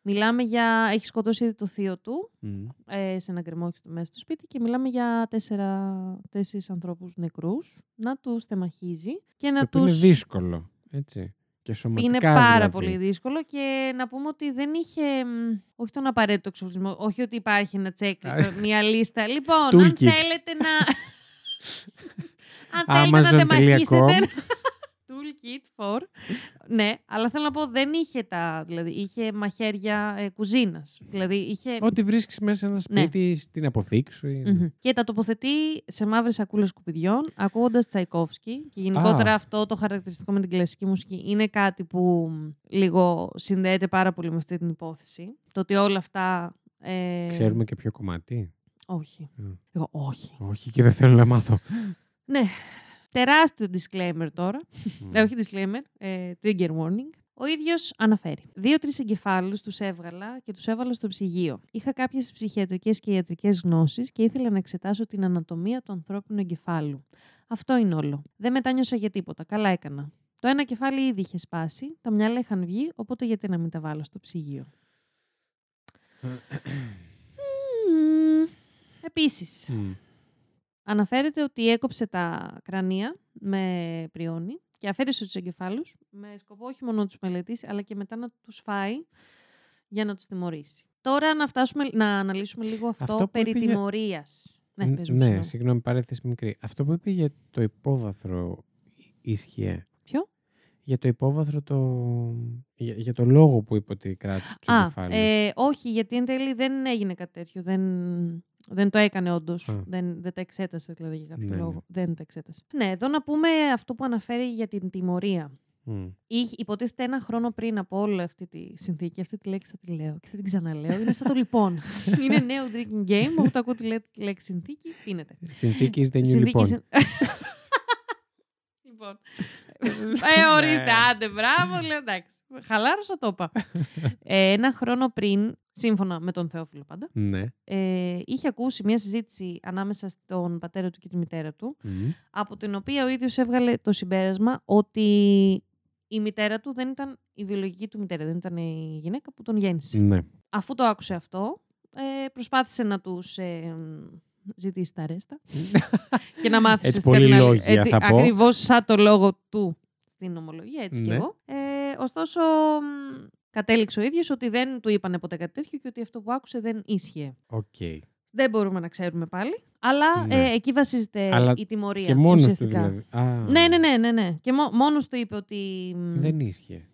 Μιλάμε για... Έχει σκοτώσει ήδη το θείο του Μμ. ε, σε ένα γκρεμό στο μέσα στο σπίτι και μιλάμε για τέσσερα, τέσσερις ανθρώπους νεκρούς να τους τεμαχίζει και να Το οποίο είναι τους... δύσκολο. Έτσι. Και σωματικά Είναι πάρα δηλαδή. πολύ δύσκολο και να πούμε ότι δεν είχε. μ, Όχι τον απαραίτητο εξοπλισμό, όχι ότι υπάρχει ένα τσέκ, Α. μια λίστα. Λοιπόν, αν Toolkit. θέλετε να. <laughs> αν θέλετε να Amazon.com. τεμαχίσετε. Kit for. ναι, αλλά θέλω να πω δεν είχε τα. Δηλαδή είχε μαχαίρια ε, κουζίνας. Δηλαδή είχε. Ό,τι βρίσκεις μέσα σε ένα Ναι. σπίτι, στην αποθήκη σου. ή- Μμμ. Και τα τοποθετεί σε μαύρες σακούλες σκουπιδιών, ακούγοντας Τσαϊκόφσκι. Και γενικότερα Α. αυτό το χαρακτηριστικό με την κλασική μουσική είναι κάτι που μ, λίγο συνδέεται πάρα πολύ με αυτή την υπόθεση. Το ότι όλα αυτά. Ε, Ξέρουμε και ποιο κομμάτι. Όχι. Μμ. Εγώ όχι. Όχι και δεν θέλω να μάθω. Ναι. Τεράστιο disclaimer τώρα. Μμ. <laughs> Ε, όχι disclaimer, ε, trigger warning. Ο ίδιος αναφέρει. Δύο-τρεις εγκεφάλους τους έβγαλα και τους έβαλα στο ψυγείο. Είχα κάποιες ψυχιατρικές και ιατρικές γνώσεις και ήθελα να εξετάσω την ανατομία του ανθρώπινου εγκεφάλου. Αυτό είναι όλο. Δεν μετάνιωσα για τίποτα. Καλά έκανα. Το ένα κεφάλι ήδη είχε σπάσει, τα μυαλά είχαν βγει, οπότε γιατί να μην τα βάλω στο ψυγείο; Επίσης, Μμ. Αναφέρεται ότι έκοψε τα κρανία με πριόνι και αφαίρεσε τους εγκεφάλους με σκοπό όχι μόνο να τους μελετήσει αλλά και μετά να τους φάει για να τους τιμωρήσει. Τώρα να, φτάσουμε, να αναλύσουμε λίγο αυτό, Αυτό που περί είπε για- τιμωρίας. Ναι, Ν- πες μου, ναι, συγγνώμη. συγγνώμη, παρέθεση μικρή. Αυτό που είπε για το υπόβαθρο ίσχυε. Ποιο; Για το υπόβαθρο το. Για, για το λόγο που είπε ότι κράτησε τους Α, εγκεφάλους. ε, όχι, γιατί εν τέλει δεν έγινε κάτι τέτοιο. Δεν, δεν το έκανε όντως. Α. Δεν, δεν τα εξέτασε δηλαδή για κάποιο Ναι, ναι. λόγο. Δεν τα εξέτασε. Ναι, εδώ να πούμε αυτό που αναφέρει για την τιμωρία. Είχε, υποτίθεται ένα χρόνο πριν από όλη αυτή τη συνθήκη, αυτή τη λέξη θα τη λέω και θα την ξαναλέω. Είναι σαν το λοιπόν. <laughs> είναι νέο drinking game. Όπου το ακούω τη λέ- τη λέξη συνθήκη, πίνετε. Συνθήκης δεν είναι Συνθήκης λοιπόν. συν- <laughs> λοιπόν. <laughs> ε, ορίστε, Ναι. άντε, μπράβο. Λέω εντάξει. Χαλάρωσα το είπα. ε, ένα χρόνο πριν, σύμφωνα με τον Θεόφιλο πάντα, Ναι. ε, είχε ακούσει μια συζήτηση ανάμεσα στον πατέρα του και τη μητέρα του, Μμ. από την οποία ο ίδιος έβγαλε το συμπέρασμα ότι η μητέρα του δεν ήταν η βιολογική του μητέρα, δεν ήταν η γυναίκα που τον γέννησε. Ναι. Αφού το άκουσε αυτό, ε, προσπάθησε να τους ε, μ, ζητήσεις τα ρέστα <laughs> και να μάθεις Έτσι, ουσιαστικά πολύ την άλλη- λόγια έτσι, θα πω. Ακριβώς σαν το λόγο του στην ομολογία, έτσι κι Ναι. εγώ. Ε, ωστόσο, μ, κατέληξε ο ίδιος ότι δεν του είπανε ποτέ κάτι τέτοιο και ότι αυτό που άκουσε δεν ίσχυε. Οκ. Δεν μπορούμε να ξέρουμε πάλι, αλλά Ναι. ε, εκεί βασίζεται Αλλά η τιμωρία. Και μόνος του ουσιαστικά. δηλαδή. Α, Ναι, ναι, ναι, ναι, ναι. Και μό- μόνος του είπε ότι... μ, Δεν ίσχυε.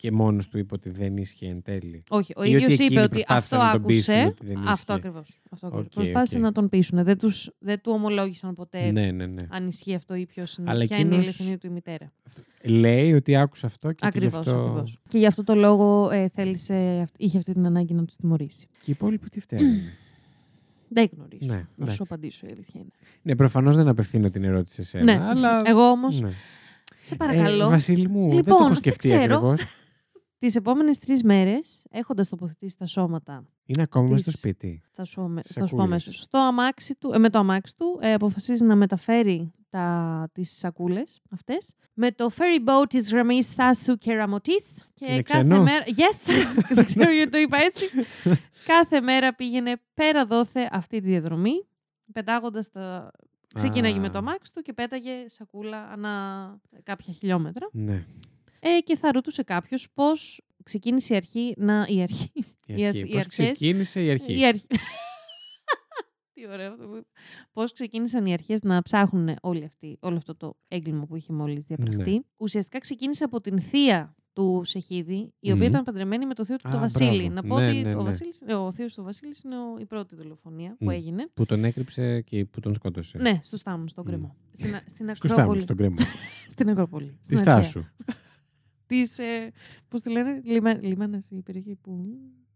Μ; Και μόνος του είπε ότι δεν ίσχυε εν τέλει. Όχι, ο Ή ότι ίδιος εκείνοι είπε ότι προσπάθησαν αυτό να τον πείσουν άκουσε. ότι δεν Αυτό ίσχυε. ακριβώς. Αυτό ακριβώς. Οκ, Προσπάθησε οκ. να τον πείσουν. Δεν, τους, δεν του ομολόγησαν ποτέ Ναι, ναι, ναι. αν ισχύει αυτό ή ποιος είναι, Αλλά ποια είναι η εκείνος- αληθινή του η μητέρα. Λέει ότι άκουσε αυτό και ότι γι' Ακριβώς, αυτό... ακριβώς. Και γι' αυτό το λόγο ε, θέλησε, είχε αυτή την ανάγκη να τους τιμωρήσει. Και οι υπόλοιποι τι φταίνουν. <clears throat> Δεν γνωρίζω. Ναι, να εντάξει. σου απαντήσω η αλήθεια είναι. ναι, προφανώς δεν απευθύνω την ερώτηση σε σένα. ναι, αλλά... εγώ όμως, Ναι. σε παρακαλώ, Ε, Βασίλη μου, δεν το Λοιπόν, έχω δεν σκεφτεί ξέρω. Ακριβώς. τις επόμενες τρεις μέρες, έχοντας τοποθετήσει τα σώματα Είναι ακόμα μες στο Στις- σπίτι. Θα σου, θα σου πω Σακούλες. αμέσως. Στο αμάξι του, ε, με το αμάξι του ε, αποφασίζει να μεταφέρει τα, τις σακούλες αυτές με το ferry boat της γραμμής Θάσου και Ραμωτής. Και Είναι κάθε ξένο; μέρα... Yes! <laughs> Δεν ξέρω γιατί το είπα έτσι. κάθε μέρα πήγαινε πέρα δόθε αυτή τη διαδρομή, πετάγοντας τα... Ξεκίναγε Α. με το αμάξι του και πέταγε σακούλα ανά κάποια χιλιόμετρα. Ναι. Ε, και θα ρωτούσε κάποιος πώς ξεκίνησε η αρχή να... Η αρχή. Η Οι αρχή. ασ- οι Πώς αρχές- ξεκίνησε η αρχή. Η αρχή. <laughs> Τι ωραίο αυτό που είπε. Πώς ξεκίνησαν οι αρχές να ψάχνουν όλοι αυτοί, όλο αυτό το έγκλημα που είχε μόλις διαπραχτεί. Ναι. Ουσιαστικά ξεκίνησε από την θεία του Σεχίδη, η οποία Μμμ. ήταν παντρεμένη με το θείο του Α, το Βασίλη. μπράβο. Να πω Ναι, ότι ναι, ο, ναι. Βασίλης, ε, ο θείος του Βασίλης είναι ο- η πρώτη δολοφονία που Μμ. έγινε. Που τον έκρυψε και που τον σκότωσε. Ναι, στο Στάμουν, στον Μμ. κρεμό. Στην, α- στην Στου τάμου, Ακρόπολη. στον κρέμο. <laughs> Στην Ακρόπολη. Τη στην αρχαία. στάσου. Της, ε, πώς τη λένε, λιμα, λιμάνας η περιοχή που...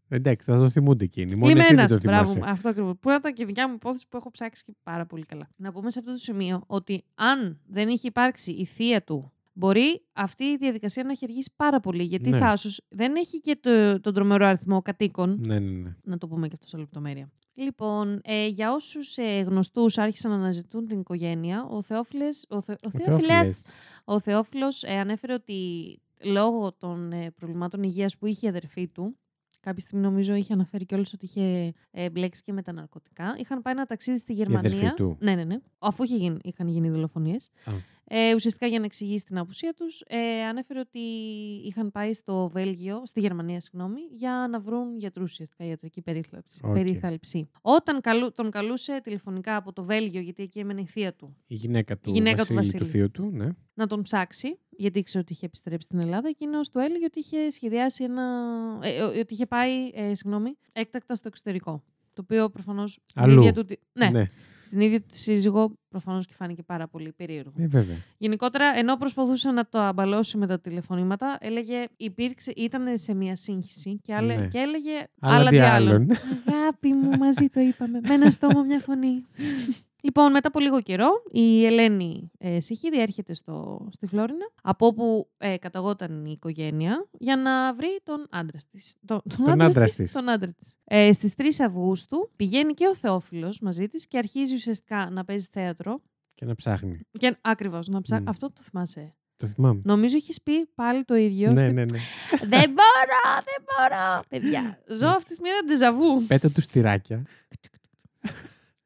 Εντάξει, θα το θυμούνται εκείνοι. Μόνο εσύ δεν Λιμένας, το μπράβο, θυμάσαι. αυτό ακριβώς. Που ήταν και η δικιά μου υπόθεση που έχω ψάξει και πάρα πολύ καλά. Να πούμε σε αυτό το σημείο ότι αν δεν είχε υπάρξει η θεία του, μπορεί αυτή η διαδικασία να έχει αργήσει πάρα πολύ. Γιατί Ναι. Θάσος δεν έχει και το, τον τρομερό αριθμό κατοίκων. Ναι, ναι, ναι. Να το πούμε και αυτό σε λεπτομέρεια. Λοιπόν, ε, για όσους ε, γνωστούς άρχισαν να αναζητούν την οικογένεια, ο Θεόφιλες, ο, Θε, ο, Ο Θεόφιλες- Θεόφιλες. ο Θεόφιλος ε, ανέφερε ότι λόγω των ε, προβλημάτων υγείας που είχε η αδερφή του, κάποια στιγμή νομίζω είχε αναφέρει κιόλας ότι είχε ε, μπλέξει και με τα ναρκωτικά, είχαν πάει ένα ταξίδι στη αδερφή Γερμανία. του. Ναι, ναι, ναι. Αφού είχε γίνει, είχαν γίνει δολοφονίες. Α. Ε, ουσιαστικά για να εξηγήσει την απουσία τους, ε, ανέφερε ότι είχαν πάει στο Βέλγιο, στη Γερμανία, συγγνώμη, για να βρουν γιατρούς ουσιαστικά ιατρική περίθαλψη. Οκ. περίθαλψη. Όταν καλού, τον καλούσε τηλεφωνικά από το Βέλγιο, γιατί εκεί έμενε η θεία του, Η γυναίκα του Η γυναίκα του Βασίλη, του Βασίλη. θείου του, ναι. να τον ψάξει, γιατί ήξερε ότι είχε επιστρέψει στην Ελλάδα. Εκείνος του έλεγε ότι είχε σχεδιάσει ένα. Ε, ε, ότι είχε πάει, ε, συγγνώμη, έκτακτα στο εξωτερικό. Το οποίο προφανώς. Στην Αλλού. ίδια του. τη- Ναι, ναι. Στην ίδια του τη σύζυγο προφανώς και φάνηκε πάρα πολύ περίεργο. Ε, βέβαια. Γενικότερα, ενώ προσπαθούσε να το αμπαλώσει με τα τηλεφωνήματα, έλεγε, υπήρξε, ήταν σε μια σύγχυση και, άλλε, Ναι. και έλεγε Αλλά άλλα τι τι άλλον. άλλον. Αγάπη μου, μαζί το είπαμε. Με ένα στόμα, μια φωνή. Λοιπόν, μετά από λίγο καιρό, η Ελένη ε, Σιχίδη έρχεται στο, στη Φλόρινα, από όπου ε, καταγόταν η οικογένεια, για να βρει τον άντρα της. Τον, τον, Τον άντρα της. Τον άντρα της. Ε, Στις 3 Αυγούστου πηγαίνει και ο Θεόφιλος μαζί της και αρχίζει ουσιαστικά να παίζει θέατρο. Και να ψάχνει. Και ακριβώς να ψά... Μμ. Αυτό το θυμάσαι. Το θυμάμαι. Νομίζω έχει πει πάλι το ίδιο. Ναι, στη- ναι, ναι. <laughs> δεν μπορώ, δεν μπορώ. Παιδιά, ζω αυτή τη μία ντεζαβού. Πέτα του στυράκια.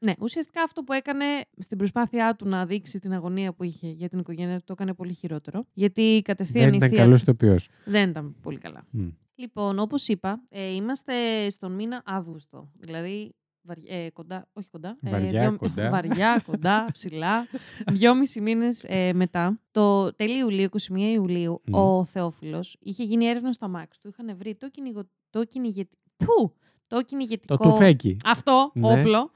Ναι, ουσιαστικά αυτό που έκανε στην προσπάθειά του να δείξει την αγωνία που είχε για την οικογένεια του το έκανε πολύ χειρότερο. Γιατί κατευθείαν Δεν η ήταν θεία καλός του ηθοποιός. δεν ήταν πολύ καλά. Λοιπόν, όπως είπα, ε, είμαστε στον μήνα Αύγουστο. Δηλαδή βαρι- ε, κοντά, όχι κοντά. ε, Βαριά κοντά. <laughs> Βαριά, κοντά, ψηλά. Δυόμισι μήνες μετά, το τέλη Ιουλίου, 21 Ιουλίου, Μμ. ο Θεόφιλος είχε γίνει έρευνα στο αμάξι του. Είχαν βρει το, κυνηγο... το, κυνηγετι... Πού; το κυνηγετικό. Το τουφέκι. Αυτό, Ναι. όπλο.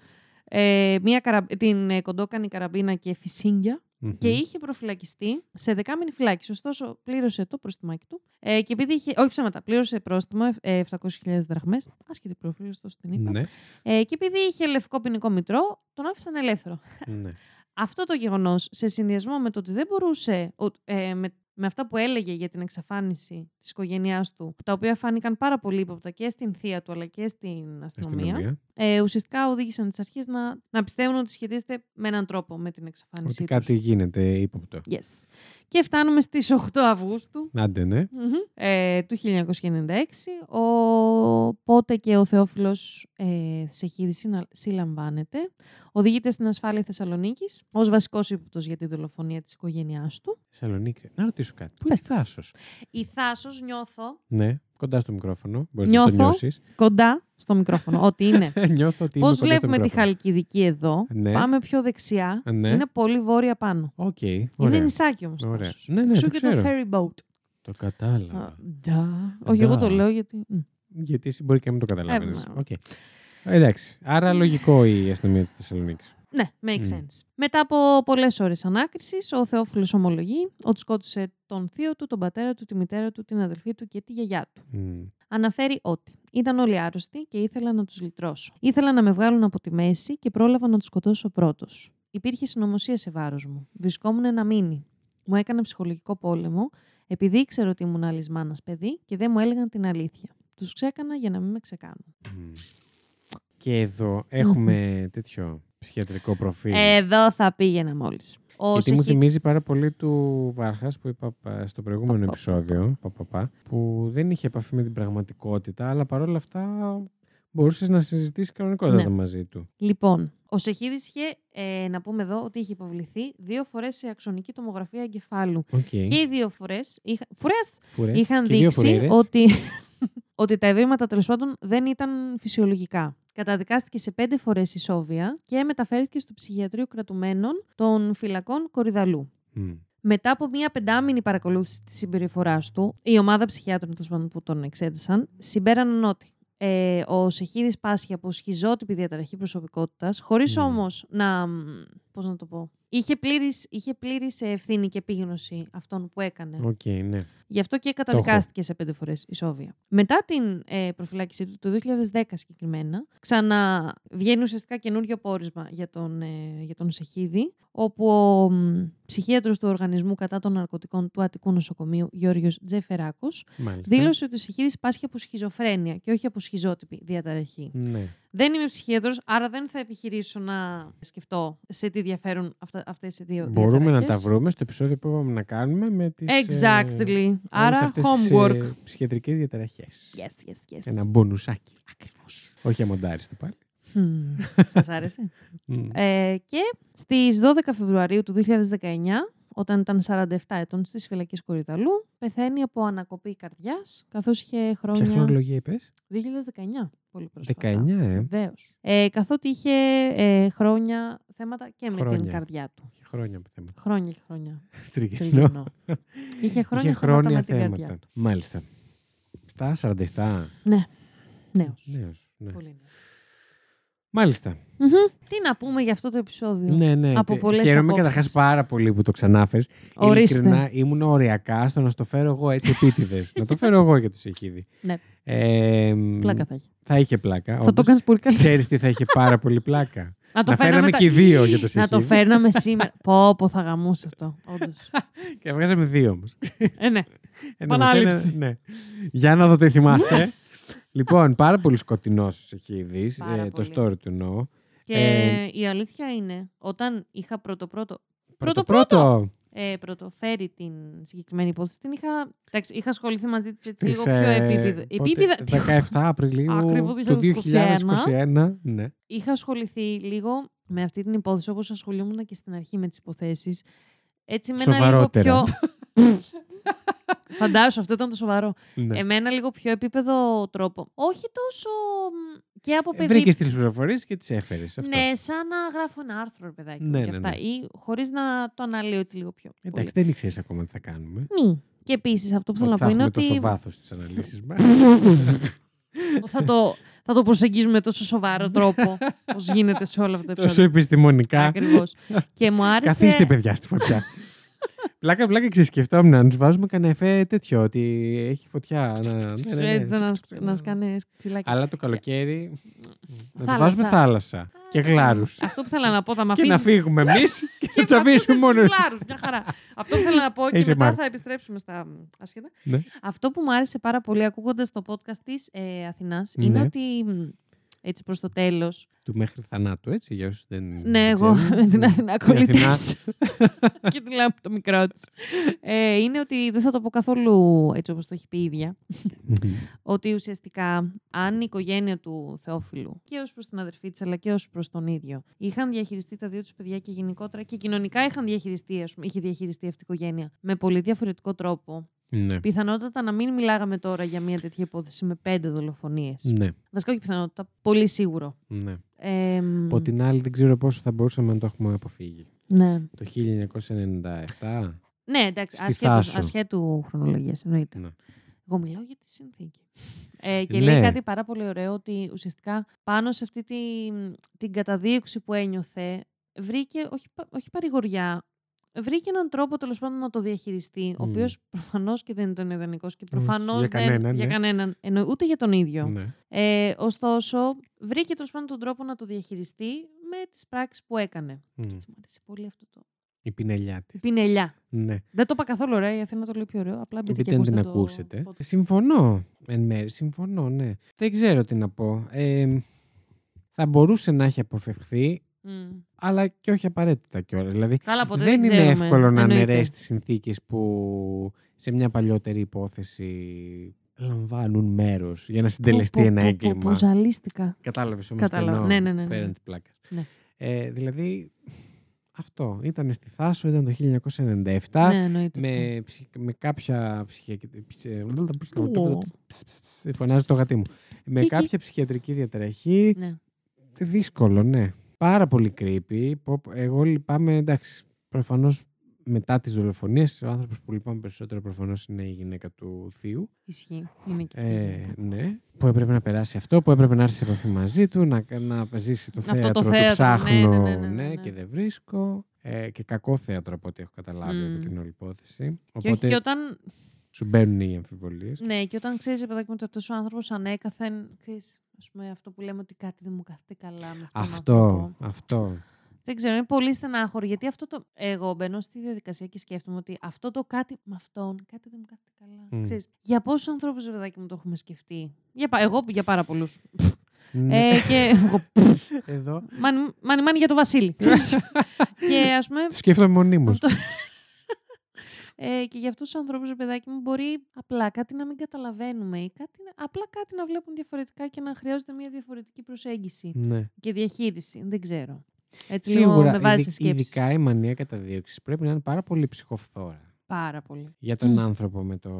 Ε, μια καρα... Την ε, κοντόκανη καραμπίνα και φυσίγγια Μμμ. και είχε προφυλακιστεί σε δεκάμινη φυλάκιση. Ωστόσο, πλήρωσε το προστιμάκι του. Ε, και επειδή είχε. Όχι ψέματα, πλήρωσε πρόστιμο ε, 700.000 δραχμές. Άσχετη πληροφορία, ωστόσο την είπα. Ναι, Ε, και επειδή είχε λευκό ποινικό μητρό, τον άφησαν ελεύθερο. ναι. Αυτό το γεγονός, σε συνδυασμό με το ότι δεν μπορούσε. ο- ε, με, με αυτά που έλεγε για την εξαφάνιση της οικογένειάς του, τα οποία φάνηκαν πάρα πολύ ύποπτα και στην θεία του αλλά και στην αστυνομία, Αστυνομία. ε, ουσιαστικά οδήγησαν τις αρχές να, να πιστεύουν ότι σχετίζεται με έναν τρόπο με την εξαφάνισή Ότι τους. κάτι γίνεται ύποπτο. Yes. Και φτάνουμε στις 8 Αυγούστου Άντε, ναι. μμμ, ε, του 1996, οπότε και ο Θεόφιλος ε, Σεχίδης συνα- συλλαμβάνεται. Οδηγείται στην ασφάλεια Θεσσαλονίκης ως βασικός ύποπτος για τη δολοφονία της οικογένειάς του. Θεσσαλονίκη. Να ρωτήσω κάτι. Πού είναι Πες. θάσος; Η Θάσος νιώθω Ναι, κοντά στο μικρόφωνο. Μπορείς να το Νιώθω νιώσεις. κοντά στο μικρόφωνο, ότι είναι. <laughs> Νιώθω ότι είμαι Πώς κοντά στο βλέπουμε τη μικρόφωνο. Χαλκιδική εδώ, Ναι. πάμε πιο δεξιά, Ναι. είναι πολύ βόρεια πάνω. Οκ, Είναι ωραία. νησάκι όμως. Ωραία. Θάσος. Ναι, ναι, Εξ ου το και το ξέρω. ferry boat. Το κατάλαβα. Α, ντα. Όχι, εγώ το Ντα. λέω γιατί... μ. Γιατί εσύ μπορεί και να μην το καταλαβαίνει. Ε, μα. Οκ. Εντάξει. Άρα λογικό η αστυνομία της Θεσσαλονίκης. Ναι, make Μμ. sense. Μετά από πολλές ώρες ανάκρισης, ο Θεόφιλος ομολογεί ότι σκότωσε τον θείο του, τον πατέρα του, τη μητέρα του, την αδελφή του και τη γιαγιά του. Αναφέρει ότι ήταν όλοι άρρωστοι και ήθελα να τους λυτρώσω. Ήθελα να με βγάλουν από τη μέση και πρόλαβα να τους σκοτώσω πρώτος. Υπήρχε συνωμοσία σε βάρος μου. Βρισκόμουν ένα μήνυ. Μου έκανε ψυχολογικό πόλεμο επειδή ήξερα ότι ήμουν άλλης μάνας παιδί και δεν μου έλεγαν την αλήθεια. Τους ξέκανα για να μην με ξεκάνουν. Και εδώ έχουμε τέτοιο ψυχιατρικό προφίλ. Εδώ θα πήγαινα μόλις. Γιατί μου θυμίζει πάρα πολύ του Βάρχας που είπα πα- στο προηγούμενο Πα, πα, επεισόδιο, πα, πα, πα, που δεν είχε επαφή με την πραγματικότητα, αλλά παρόλα αυτά μπορούσες να συζητήσεις κανονικότατα Ναι. μαζί του. Λοιπόν, ο Σεχίδης είχε, ε, να πούμε εδώ, ότι είχε υποβληθεί δύο φορές σε αξονική τομογραφία εγκεφάλου. Οκ. Και οι δύο φορές φορές Φουρές είχαν και δύο δείξει φουρήρες. ότι, ότι τα ευρήματα τέλος πάντων δεν ήταν φυσιολογικά. Καταδικάστηκε σε πέντε φορές ισόβια και μεταφέρθηκε στο ψυχιατρείο κρατουμένων των φυλακών Κορυδαλλού. Μμ. Μετά από μία πεντάμηνη παρακολούθηση της συμπεριφοράς του, η ομάδα ψυχιάτρων τέλος πάντων, που τον εξέτασαν συμπέραναν ότι ε, ο Σεχίδης πάσχει από σχιζότυπη διαταραχή προσωπικότητας, χωρίς Μμμ. όμως να, μ, πώς να το πω, είχε πλήρης, είχε πλήρης ευθύνη και επίγνωση αυτών που έκανε. Οκ, ναι. Γι' αυτό και καταδικάστηκε σε πέντε φορές ισόβια. Μετά την ε, προφυλάκησή του, το 2010 συγκεκριμένα, ξαναβγαίνει ουσιαστικά καινούριο πόρισμα για τον, ε, για τον Σεχίδη, όπου ο μ, ψυχίατρος του Οργανισμού κατά των Ναρκωτικών του Αττικού Νοσοκομείου, Γιώργος Τζεφεράκος, Μάλιστα. δήλωσε ότι ο Σεχίδης πάσχει από σχιζοφρένεια και όχι από σχιζότυπη διαταραχή. Ναι. Δεν είμαι ψυχίατρος, άρα δεν θα επιχειρήσω να σκεφτώ σε τι διαφέρουν αυτά, αυτές οι δύο Μπορούμε να διαταραχές. τα βρούμε στο επεισόδιο που είπαμε να κάνουμε με τις... Exactly. Άρα homework. homework. ψυχιατρικές διαταραχές. Yes, yes, yes. Ένα μπονουσάκι. Ακριβώς. Όχι αμοντάριστο πάλι. Σας άρεσε. <laughs> Μμ. ε, και στις 12 Φεβρουαρίου του 2019 όταν ήταν 47 ετών στις φυλακές Κορυδαλού, πεθαίνει από ανακοπή καρδιάς, καθώς είχε χρόνια... Ποια χρονολογία είπες; 2019, πολύ πρόσφατα. 19, ε. Βεβαίως. Ε, καθότι είχε ε, χρόνια θέματα και με την Χρόνια. καρδιά του. Είχε χρόνια από θέματα. Χρόνια και χρόνια. Τριγενό. Τριγενό. είχε χρόνια, <laughs> Είχε θέματα χρόνια με την καρδιά θέματα. του. Μάλιστα. Στα 47. Ναι. Νέος. Νέος, ναι. Πολύ νέος. Μάλιστα. Μμμ. Τι να πούμε για αυτό το επεισόδιο; Ναι, ναι. Από Τε- πολλές Χαίρομαι απόψεις. καταρχά πάρα πολύ που το ξανάφερες. Ορίστε. Ειλικρινά ήμουν οριακά στο να στο φέρω εγώ έτσι επίτηδες. <laughs> να το φέρω εγώ για το Σεχίδη. Ναι. Ε, Πλάκα θα έχει. θα είχε πλάκα. Θα το κάνεις πολύ καλύτερα. Ξέρεις τι θα είχε πάρα πολύ πλάκα. Να το να φέρναμε φέραμε τα- και δύο για το Να το Σεχίδη. φέρναμε <laughs> σήμερα. πω, πω, θα γαμούσε αυτό. Όντως. Και να βγάζαμε δύο όμως. ε, ναι. Ένα Επανάληψη. με σένα, ναι. Για να δω τι θυμάστε. <laughs> λοιπόν, πάρα πολύ σκοτεινός ο Σεχίδη. Πάρα το πολύ. story του εννοώ. Και Ε, η αλήθεια είναι, όταν είχα πρώτο-πρώτο Πρώτο, Πρώτο-πρώτο. πρώτο. ε, πρωτοφέρει την συγκεκριμένη υπόθεση, την είχα, εντάξει, είχα ασχοληθεί μαζί της έτσι Στις, λίγο πιο ε, επίπεδα. πότε, επίπεδα 17 Απριλίου Ακριβώς του 2021. 2021. Ναι. είχα ασχοληθεί λίγο με αυτή την υπόθεση, όπως ασχολούμουν και στην αρχή με τις υποθέσεις. Έτσι με ένα λίγο Σοβαρότερα. πιο... <laughs> <laughs> Φαντάσου, αυτό ήταν το σοβαρό. ναι. Ε, με ένα λίγο πιο επίπεδο τρόπο. Όχι τόσο μ, και από παιδί. Βρήκες τις πληροφορίες και τις έφερες. Ναι, σαν να γράφω ένα άρθρο, ρε παιδάκι. μου, Ναι, και ναι, αυτά. ναι. Ή χωρίς να το αναλύω έτσι λίγο πιο. πολύ. Εντάξει, δεν ήξερες ακόμα τι θα κάνουμε. Μη. Και επίσης αυτό που θέλω Ότι να θα πω είναι έχουμε ότι τόσο βάθος στι αναλύσεις μας. <laughs> θα, το, θα το προσεγγίζουμε με τόσο σοβαρό τρόπο πώς γίνεται σε όλα αυτά τα τόσο επεισόδια. επιστημονικά. Ακριβώς. και μου <laughs> άρεσε. Καθίστε, παιδιά, στη φωτιά. Πλάκα, πλάκα ξεσκεφτόμουν να τους βάζουμε κανένα εφέ τέτοιο, ότι έχει φωτιά. Να, ναι, ναι, ναι. Έτσι να, να σκάνε ξυλάκια. Αλλά το καλοκαίρι να τους Θάλασσα. βάζουμε θάλασσα και γλάρους. Αυτό που θέλω να πω θα με <laughs> και να αφήσει. φύγουμε <laughs> εμείς και να τους με αφήσεις αφήσουμε μόνο. στους φλάρους, μια χαρά. Αυτό που θέλω να πω και Είσαι μετά Μάρκ. θα επιστρέψουμε στα μ, άσχετα. Ναι. Αυτό που μου άρεσε πάρα πολύ ακούγοντας το podcast της ε, Αθηνάς Ναι. είναι ότι μ, έτσι προς το τέλος. Του μέχρι θανάτου, έτσι, για όσους δεν. Ναι, εγώ ξέρουν. <laughs> με την Αθηνά Την Αθηνά. κολλητές. και τη λέω από το μικρό της. Ε, είναι ότι δεν θα το πω καθόλου έτσι όπως το έχει πει η ίδια. ότι ουσιαστικά αν η οικογένεια του Θεόφιλου και ως προς την αδερφή της αλλά και ως προς τον ίδιο είχαν διαχειριστεί τα δύο τους παιδιά και γενικότερα και κοινωνικά είχαν διαχειριστεί, ας πούμε, είχε διαχειριστεί αυτή η οικογένεια με πολύ διαφορετικό τρόπο, Ναι. πιθανότατα να μην μιλάγαμε τώρα για μια τέτοια υπόθεση με πέντε δολοφονίες. Ναι, Βασικά όχι πιθανότητα, πολύ σίγουρο. ναι. Ε, μ, Από την άλλη, δεν ξέρω πόσο θα μπορούσαμε να το έχουμε αποφύγει. ναι. Το 1997. ναι, εντάξει, Στη ασχέτου, Θάσο. ασχέτου χρονολογίας, εννοείται. Ναι. Εγώ μιλάω για τη συνθήκη. Ε, και Ναι. λέει κάτι πάρα πολύ ωραίο ότι ουσιαστικά πάνω σε αυτή τη, την καταδίωξη που ένιωθε βρήκε, όχι, πα- όχι παρηγοριά, βρήκε έναν τρόπο τέλος πάντων να το διαχειριστεί, ο Μμ. οποίος προφανώς και δεν ήταν ιδανικός και προφανώς για δεν. κανέναν, για ναι. κανέναν εννοεί, ούτε για τον ίδιο. Ναι. Ε, ωστόσο, βρήκε τέλος πάντων τον τρόπο να το διαχειριστεί με τις πράξεις που έκανε. Μμ. Έτσι, μου αρέσει πολύ αυτό το. Η πινελιά της. Η πινελιά. Ναι. Δεν το είπα καθόλου ωραία, η Αθήνα το λέει πιο ωραίο. Απλά μπείτε και Μπείτε να την ακούστε το ακούσετε. podcast. Ε, Συμφωνώ. Εν μέρει, συμφωνώ, ναι. Δεν ξέρω τι να πω. Ε, θα μπορούσε να έχει αποφευχθεί, Μμ. αλλά και όχι απαραίτητα κιόλα. Δηλαδή, Καλά, ποτέ δεν είναι ξέρουμε. εύκολο να Εννοείται. αναιρέσει τι συνθήκε που σε μια παλιότερη υπόθεση λαμβάνουν μέρο για να συντελεστεί Πω, πω, ένα πω, πω, έγκλημα. πω, ζαλίστηκα. Κατάλαβε όμω. Κατάλαβα. Ναι, ναι, ναι, ναι. Πέραν τη πλάκα. Ναι. Ε, δηλαδή, αυτό. Ήταν στη Θάσο, ήταν το 1997. Ναι, εννοείται. αυτό. με, ψυχ- με κάποια ψυχιακή. Ω. Φωνάζει το γατί μου. Με Κίκι. κάποια ψυχιατρική διαταραχή. Ναι. Δύσκολο, ναι. Πάρα πολύ creepy. Πω- πω- Εγώ λυπάμαι, εντάξει. Προφανώς μετά τις δολοφονίες, ο άνθρωπος που λυπάμαι περισσότερο προφανώς είναι η γυναίκα του θείου. Ισχύει. Είναι και αυτή η Ε, γυναίκα. ναι. Που έπρεπε να περάσει αυτό, που έπρεπε να έρθει σε επαφή μαζί του, να, να ζήσει το Αυτό θέατρο, το το, θέατρο, ψάχνω, ναι, ναι, ναι, ναι, ναι. και δεν βρίσκω. Ε, και κακό θέατρο από ό,τι έχω καταλάβει Μμ. από την όλη υπόθεση. Και, όχι, Οπότε και όταν, σου μπαίνουν οι αμφιβολίες. ναι, και όταν ξέρεις, παιδάκι μου, ότι αυτός ο άνθρωπος ανέκαθεν. Ξέρεις, ας πούμε, αυτό που λέμε ότι κάτι δεν μου κάθεται καλά με αυτόν τον Αυτό, άνθρωπο. αυτό. Δεν ξέρω, είναι πολύ στενάχωρο. Γιατί αυτό το. Εγώ μπαίνω στη διαδικασία και σκέφτομαι ότι αυτό το κάτι με αυτόν, κάτι δεν μου κάθεται καλά. Μμ. Ξέρεις, για πόσους ανθρώπους, παιδάκι μου, το έχουμε σκεφτεί; Για, πα- εγώ για πάρα πολλούς. Ναι. ε, και. εγώ, Εδώ. Μάνι, μάνι, μάνι για το Βασίλη. ξέρεις. <laughs> και ας πούμε. Το σκέφτομαι μονίμως. Αυτό- Ε, και για αυτούς τους ανθρώπους, ρε παιδάκι μου, μπορεί απλά κάτι να μην καταλαβαίνουμε ή κάτι, να- απλά κάτι να βλέπουν διαφορετικά και να χρειάζεται μια διαφορετική προσέγγιση ναι. και διαχείριση. Δεν ξέρω. Έτσι λίγο Σίγουρα, με βάζεις ειδι- σκέψη. ειδικά η μανία καταδίωξης πρέπει να είναι πάρα πολύ ψυχοφθόρα. Πάρα πολύ. Για τον άνθρωπο με το,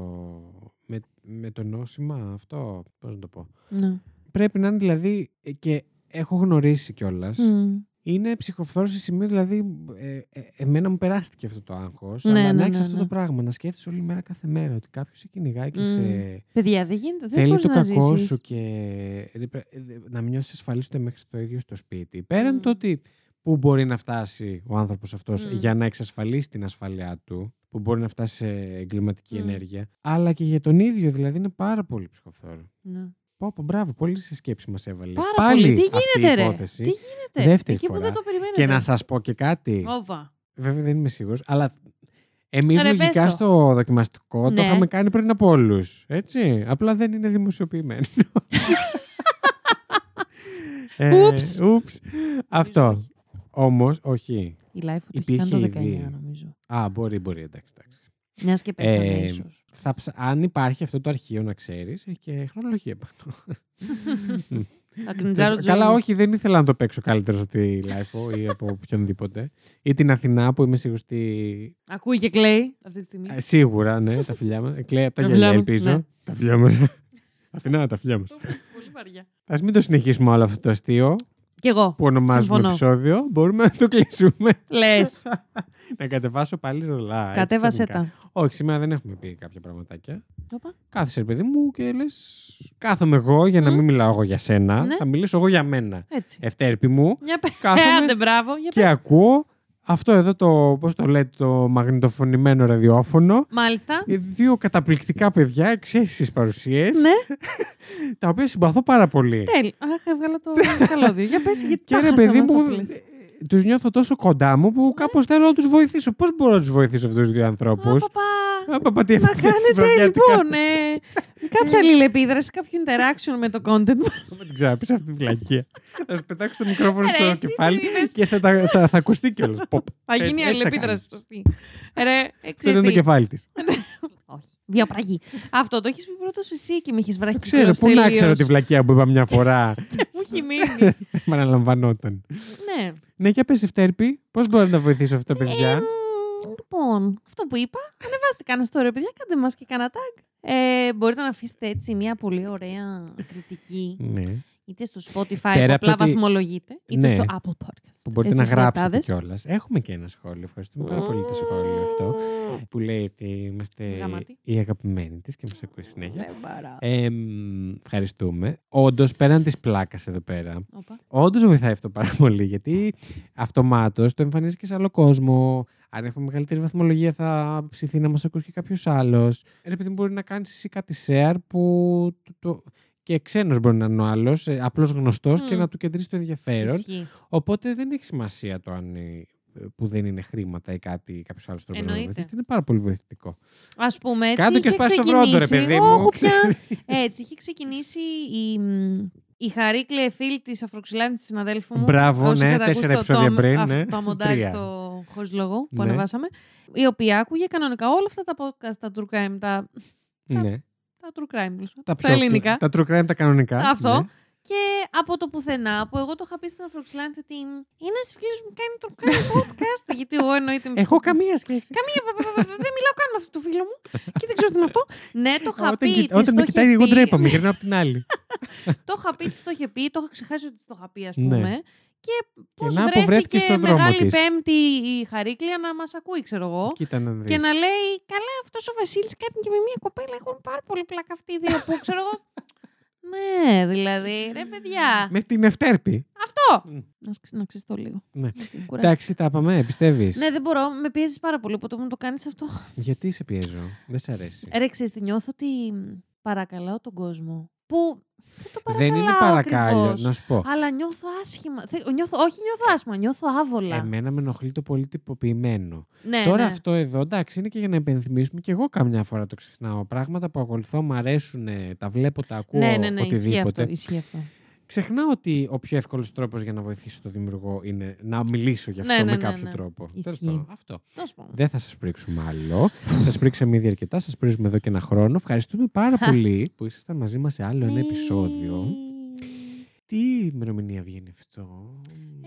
με, με το νόσημα αυτό, πώς να το πω. Ναι. Πρέπει να είναι δηλαδή, ε, και έχω γνωρίσει κιόλας. Μμ. Είναι ψυχοφθόρος σε σημείο, δηλαδή, ε, ε, εμένα μου περάστηκε αυτό το άγχος. Ναι, αλλά ναι, να έχει ναι, αυτό ναι. το πράγμα, να σκέφτεσαι όλη μέρα κάθε μέρα ότι κάποιος σε κυνηγάει και Μμ. σε. Παιδιά, δεν γίνεται. Δεν Θέλει μπορείς το να κακό ζήσεις. σου και ρε, πρέ- ε, να μην νιώσεις ασφαλής ούτε μέχρι το ίδιο στο σπίτι. Πέραν Μμ. το ότι πού μπορεί να φτάσει ο άνθρωπος αυτός Μμ. για να εξασφαλίσει την ασφαλειά του, που μπορεί να φτάσει σε εγκληματική Μμ. ενέργεια, αλλά και για τον ίδιο, δηλαδή είναι πάρα πολύ ψυχοφθόρο. Ναι. Πω, πω, μπράβο, πολύ σε σκέψη μας έβαλε. Πάρα Πάλι πολύ. Τι αυτή η γίνεται, ρε; υπόθεση. Τι γίνεται; Δεύτερη Εκεί φορά. που δεν το περιμένετε. Και να σας πω και κάτι. Όπα. Βέβαια δεν είμαι σίγουρος, αλλά εμείς Ρε, πες λογικά το. στο δοκιμαστικό Ναι. το είχαμε κάνει πριν από όλους. Έτσι. Απλά δεν είναι δημοσιοποιημένο. <laughs> Ε, Ούψ. ούψ. Αυτό. όχι. Όμως, όχι. Η live το έχει Υπήρχε κάνει το 19 ήδη. νομίζω. Α, μπορεί, μπορεί, εντάξει. εντάξει. Μιας και πέθανε Ε, ίσως. θα ψα- Αν υπάρχει αυτό το αρχείο, να ξέρεις, έχει και χρονολογία πάνω. <laughs> Θα κνιτζάρω Καλά, Τζόνι. όχι, δεν ήθελα να το παίξω καλύτερο από τη Life ή από οποιονδήποτε. Ή την Αθηνά που είμαι σίγουρη ότι Ακούει και κλαίει αυτή τη στιγμή. Ε, Σίγουρα, ναι, τα φιλιά μας. Κλαίει από τα Τα γυαλιά, φιλιά μας, ελπίζω. ναι. Τα φιλιά μας. <laughs> Αθηνά, τα φιλιά μας. Το πες πολύ βαριά. Α μην το συνεχίσουμε όλο αυτό το αστείο Κι εγώ. που ονομάζουμε Συμφωνώ. επεισόδιο. Μπορούμε να το κλείσουμε. Λες. <laughs> να κατεβάσω πάλι ρολά. έτσι, Κατέβασέ ξαφνικά. τα. Όχι, σήμερα δεν έχουμε πει κάποια πραγματάκια. Όπα. Κάθεσαι, ρε παιδί μου, και λες. Κάθομαι εγώ για να Μμ. μην μιλάω εγώ για σένα. Ναι. Θα μιλήσω εγώ για μένα. Έτσι. Ευτέρπη μου. Για πε. Κάθομαι Ε, <laughs> άντε, μπράβο. Για και πες. ακούω αυτό εδώ το, πώς το λέτε, το μαγνητοφωνημένο ραδιόφωνο. Μάλιστα. Οι Δύο καταπληκτικά παιδιά, εξαίσθησες παρουσίες, Ναι, <laughs> τα οποία συμπαθώ πάρα πολύ. τέλει. Αχ, έβγαλα το καλώδιο. Για πες, γιατί Και τα ρε χάσα παιδί με αυτό μου, που λες. τους νιώθω τόσο κοντά μου που κάπως θέλω να τους βοηθήσω. Πώς μπορώ να τους βοηθήσω αυτούς τους δύο ανθρώπους; Α, παπά. Α, παπα, τι Να έφαγες κάνετε βραδιάτικα. λοιπόν ε, κάποια αλληλεπίδραση, κάποιο interaction με το content μας. Θα την ξαναπείς αυτή τη βλακία. θα σου πετάξω το μικρόφωνο Ρε, στο εσύ κεφάλι τι είπες. και θα, τα- θα, θα ακουστεί κιόλας. Ποπ. Θα Έτσι, γίνει έτσι θα αλληλεπίδραση, σωστή. Ρε, ε, Αυτό ξέρεις είναι το τι. κεφάλι της. <laughs> Όχι. Βιοπραγή. Αυτό το έχεις πει πρώτος εσύ και με έχεις βράχει. Το ξέρω, πού να ξέρω τη βλακία που είπα μια φορά. <laughs> Μου έχει μείνει. <laughs> Με αναλαμβανόταν. ναι. Ναι, για πες Ευτέρπη, πώς μπορώ να τα βοηθήσω αυτά τα παιδιά; Ε, μ, λοιπόν, αυτό που είπα, ανεβάστε κανένα story, παιδιά, κάντε μας και κανένα tag. Ε, μπορείτε να αφήσετε έτσι μια πολύ ωραία κριτική, ναι. Είτε στο Spotify Πέρα που από απλά το ότι- βαθμολογείτε, είτε Ναι. στο Apple Podcast. Που μπορείτε Εσείς να γράψετε λεπτάδες. κιόλας. Έχουμε και ένα σχόλιο. Ευχαριστούμε πάρα πολύ το σχόλιο αυτό. Που λέει ότι είμαστε Γαμάτι. οι αγαπημένοι της και μας ακούει συνέχεια. Δεν παρά. Ε, μ, ευχαριστούμε. Όντως, πέραν της πλάκας εδώ πέρα, Όπα. όντως βοηθάει αυτό πάρα πολύ. Γιατί αυτομάτως το εμφανίζεις και σε άλλο κόσμο. Αν έχουμε μεγαλύτερη βαθμολογία, θα ψηθεί να μας ακούσει και κάποιος άλλος. Επειδή μπορεί να κάνεις εσύ κάτι share που. Το, το- και ξένος μπορεί να είναι ο άλλος, απλώς γνωστός και Μμ. να του κεντρήσει το ενδιαφέρον. Ισχύει. Οπότε δεν έχει σημασία το αν είναι- που δεν είναι χρήματα ή κάτι, κάποιος άλλος τρόπος να Εννοείται. βοηθήσει. Είναι πάρα πολύ βοηθητικό. Α πούμε έτσι. Κάτω και είχε σπάσει το βρόντο, ρε ξεκινήσει- παιδί μου. Όχι πια. <laughs> Έτσι, είχε ξεκινήσει η, μ, η Χαρίκλε φίλη της Αφροξυλάνης της συναδέλφου μου. Μπράβο, Όσοι ναι, είχατε ακούσει τέσσερα το- επεισόδια το, πριν, αυτό ναι. Το μοντάρι Τρία. στο χωρίς λόγο που Ναι. ανεβάσαμε. Η οποία άκουγε κανονικά όλα αυτά τα podcast, τα true crime, τα, ναι. Τα true crime, τέλος πάντων, Τα, τα πιο, ελληνικά. Τα true crime, τα κανονικά. Αυτό. Ναι. Και από το πουθενά που εγώ το είχα πει στην Αφροξυλάνη ότι είναι ένας φίλος μου κάνει true crime <laughs> podcast. γιατί εγώ εννοείται. με- Έχω καμία σχέση. Καμία. βα- βα- βα- Δεν μιλάω καν με αυτό το φίλο μου. Και δεν ξέρω τι είναι αυτό. Ναι, το είχα Όταν, πει. κοι- της όταν το με είχε κοιτάει, εγώ πει. ντρέπαμε. Γυρνάω από την άλλη. <laughs> Το είχα πει, της το είχε πει, το είχα ξεχάσει ότι της το είχα πει, ας Ναι. πούμε. Και πώς να που βρέθηκε βρέθηκες στον δρόμο Μεγάλη της. Πέμπτη η Χαρίκλια να μας ακούει, ξέρω εγώ. Κοίτα να δεις. Και να λέει, Καλά, αυτός ο Βασίλης κάνει και με μια κοπέλα. Έχουν πάρα πολύ πλάκα αυτοί οι δύο που ξέρω εγώ. <laughs> Ναι, δηλαδή, ρε παιδιά. Με την Ευτέρπη. Αυτό! Μμ. Να, σκ- να ξεστώ λίγο. Ναι. Γιατί κουράστηκα. Εντάξει, τα είπαμε, πιστεύεις; Ναι, δεν μπορώ. Με πιέζεις πάρα πολύ. Οπότε μου το κάνεις αυτό. Γιατί σε πιέζω; Δεν σε αρέσει. Ρε, ξέρεις τι, νιώθω ότι μ, παρακαλάω τον κόσμο. Που δεν το δεν παρακαλάω είναι παρακάλιο. ακριβώς. Να σου πω. Αλλά νιώθω άσχημα. Θε- Νιώθω, όχι νιώθω άσχημα, νιώθω άβολα. Εμένα με ενοχλεί το πολύ τυποποιημένο. ναι, Τώρα ναι. αυτό εδώ, εντάξει, είναι και για να υπενθυμίσουμε και εγώ καμιά φορά το ξεχνάω. Πράγματα που ακολουθώ, μου αρέσουν, τα βλέπω, τα ακούω, ναι, ναι, ναι, ισχύει οτιδήποτε. αυτό, ισχύει αυτό. Ξεχνάω ότι ο πιο εύκολος τρόπος για να βοηθήσω τον δημιουργό είναι να μιλήσω γι' αυτό Ναι, ναι, με ναι, κάποιο ναι. τρόπο. Ισχύει. Τέλος πάντων, αυτό. Τέλος πάντων. Δεν θα σας πρίξουμε άλλο. σας πρίξαμε ήδη αρκετά. Σας πρίζουμε εδώ και ένα χρόνο. Ευχαριστούμε πάρα πολύ που ήσασταν μαζί μας σε άλλο ένα επεισόδιο. Τι ημερομηνία βγαίνει αυτό;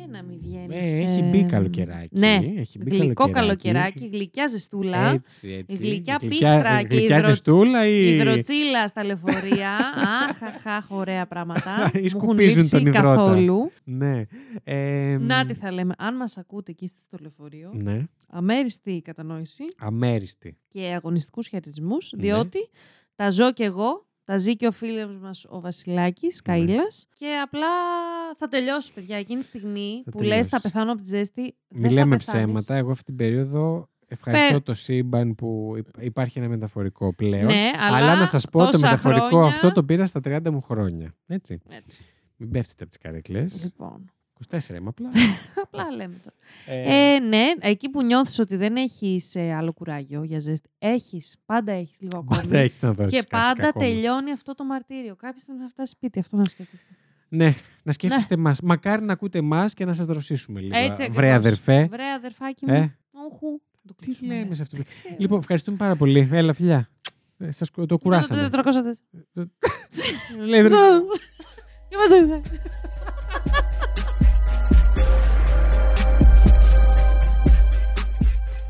Ε, να μην βγαίνεις. Ε, έχει μπει καλοκαιράκι. Ναι, έχει μπει γλυκό καλοκαιράκι, γλυκιά ζεστούλα. Έτσι, έτσι. Η γλυκιά Γλυκιά- πίχτρα και η γλυκιά υδρο- ζεστούλα ή... Η υδροτσίλα στα λεωφορεία. <laughs> Αχ, αχ, αχ, ωραία πράγματα. <laughs> Ή Μου έχουν σκουπίζουν λείψει τον υδρότα. καθόλου. Ναι. Ε, Να τι θα λέμε. Αν μας ακούτε εκεί στο λεωφορείο, Ναι. αμέριστη κατανόηση Αμέριστη. και αγωνιστικούς χαιρετισμούς, Ναι. διότι τα ζω κι εγώ, τα ζει και ο φίλος μας ο Βασιλάκης Ναι. Καΐλας και απλά θα τελειώσει, παιδιά. Εκείνη τη στιγμή Θα που λες τελειώσεις. θα πεθάνω από τη ζέστη, Μη δεν θα λέμε πεθάνεις. ψέματα. Εγώ αυτή την περίοδο ευχαριστώ Πε- το σύμπαν που υπ- υπάρχει ένα μεταφορικό πλέον. Ναι, αλλά, αλλά να σας πω το τόσα μεταφορικό χρόνια- αυτό το πήρα στα 30 μου χρόνια. Έτσι. Έτσι. Μην πέφτετε από τις καρέκλες. Λοιπόν, 24 είμαι απλά. <laughs> απλά λέμε τώρα. Ε, Ε, ναι, εκεί που νιώθεις ότι δεν έχεις ε, άλλο κουράγιο για ζέστη, έχεις, πάντα έχεις λίγο ακόμη. Πάντα έχεις να δώσεις και κάτι πάντα ακόμα. τελειώνει αυτό το μαρτύριο. Κάποια στιγμή θα φτάσει σπίτι, αυτό να σκέφτεστε. Ναι, να σκέφτεστε μας. Μακάρι να ακούτε εμά και να σας δροσίσουμε λίγο. Έτσι Βρε ακριβώς. αδερφέ. Βρε, αδερφάκι μου. Ε, Όχου. Το τι κλείσουμε, λέμε λες. σε αυτό. Δεν ξέρω. Λοιπόν, ευχαριστούμε πάρα πολύ. Έλα, φιλιά. Ε, σας κου- το κουράσαμε. Το 404. <laughs> Λέει,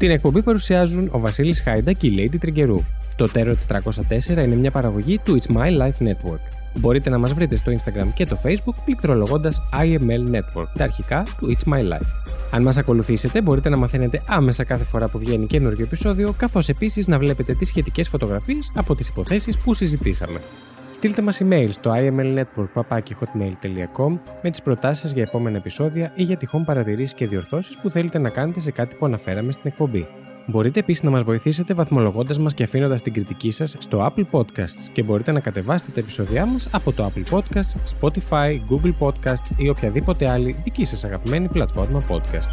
Την εκπομπή παρουσιάζουν ο Βασίλης Χάιντα και η Lady Τριγκερού. Το Terror 404 είναι μια παραγωγή του It's My Life Network. Μπορείτε να μας βρείτε στο Instagram και το Facebook πληκτρολογώντας IML Network, τα αρχικά του It's My Life. Αν μας ακολουθήσετε, μπορείτε να μαθαίνετε άμεσα κάθε φορά που βγαίνει καινούργιο επεισόδιο, καθώς επίσης να βλέπετε τις σχετικές φωτογραφίες από τις υποθέσεις που συζητήσαμε. Στείλτε μας email στο imlnetwork.hotmail.com με τις προτάσεις σας για επόμενα επεισόδια ή για τυχόν παρατηρήσεις και διορθώσεις που θέλετε να κάνετε σε κάτι που αναφέραμε στην εκπομπή. Μπορείτε επίσης να μας βοηθήσετε βαθμολογώντας μας και αφήνοντας την κριτική σας στο Apple Podcasts και μπορείτε να κατεβάσετε τα επεισόδια μας από το Apple Podcasts, Spotify, Google Podcasts ή οποιαδήποτε άλλη δική σας αγαπημένη πλατφόρμα podcast.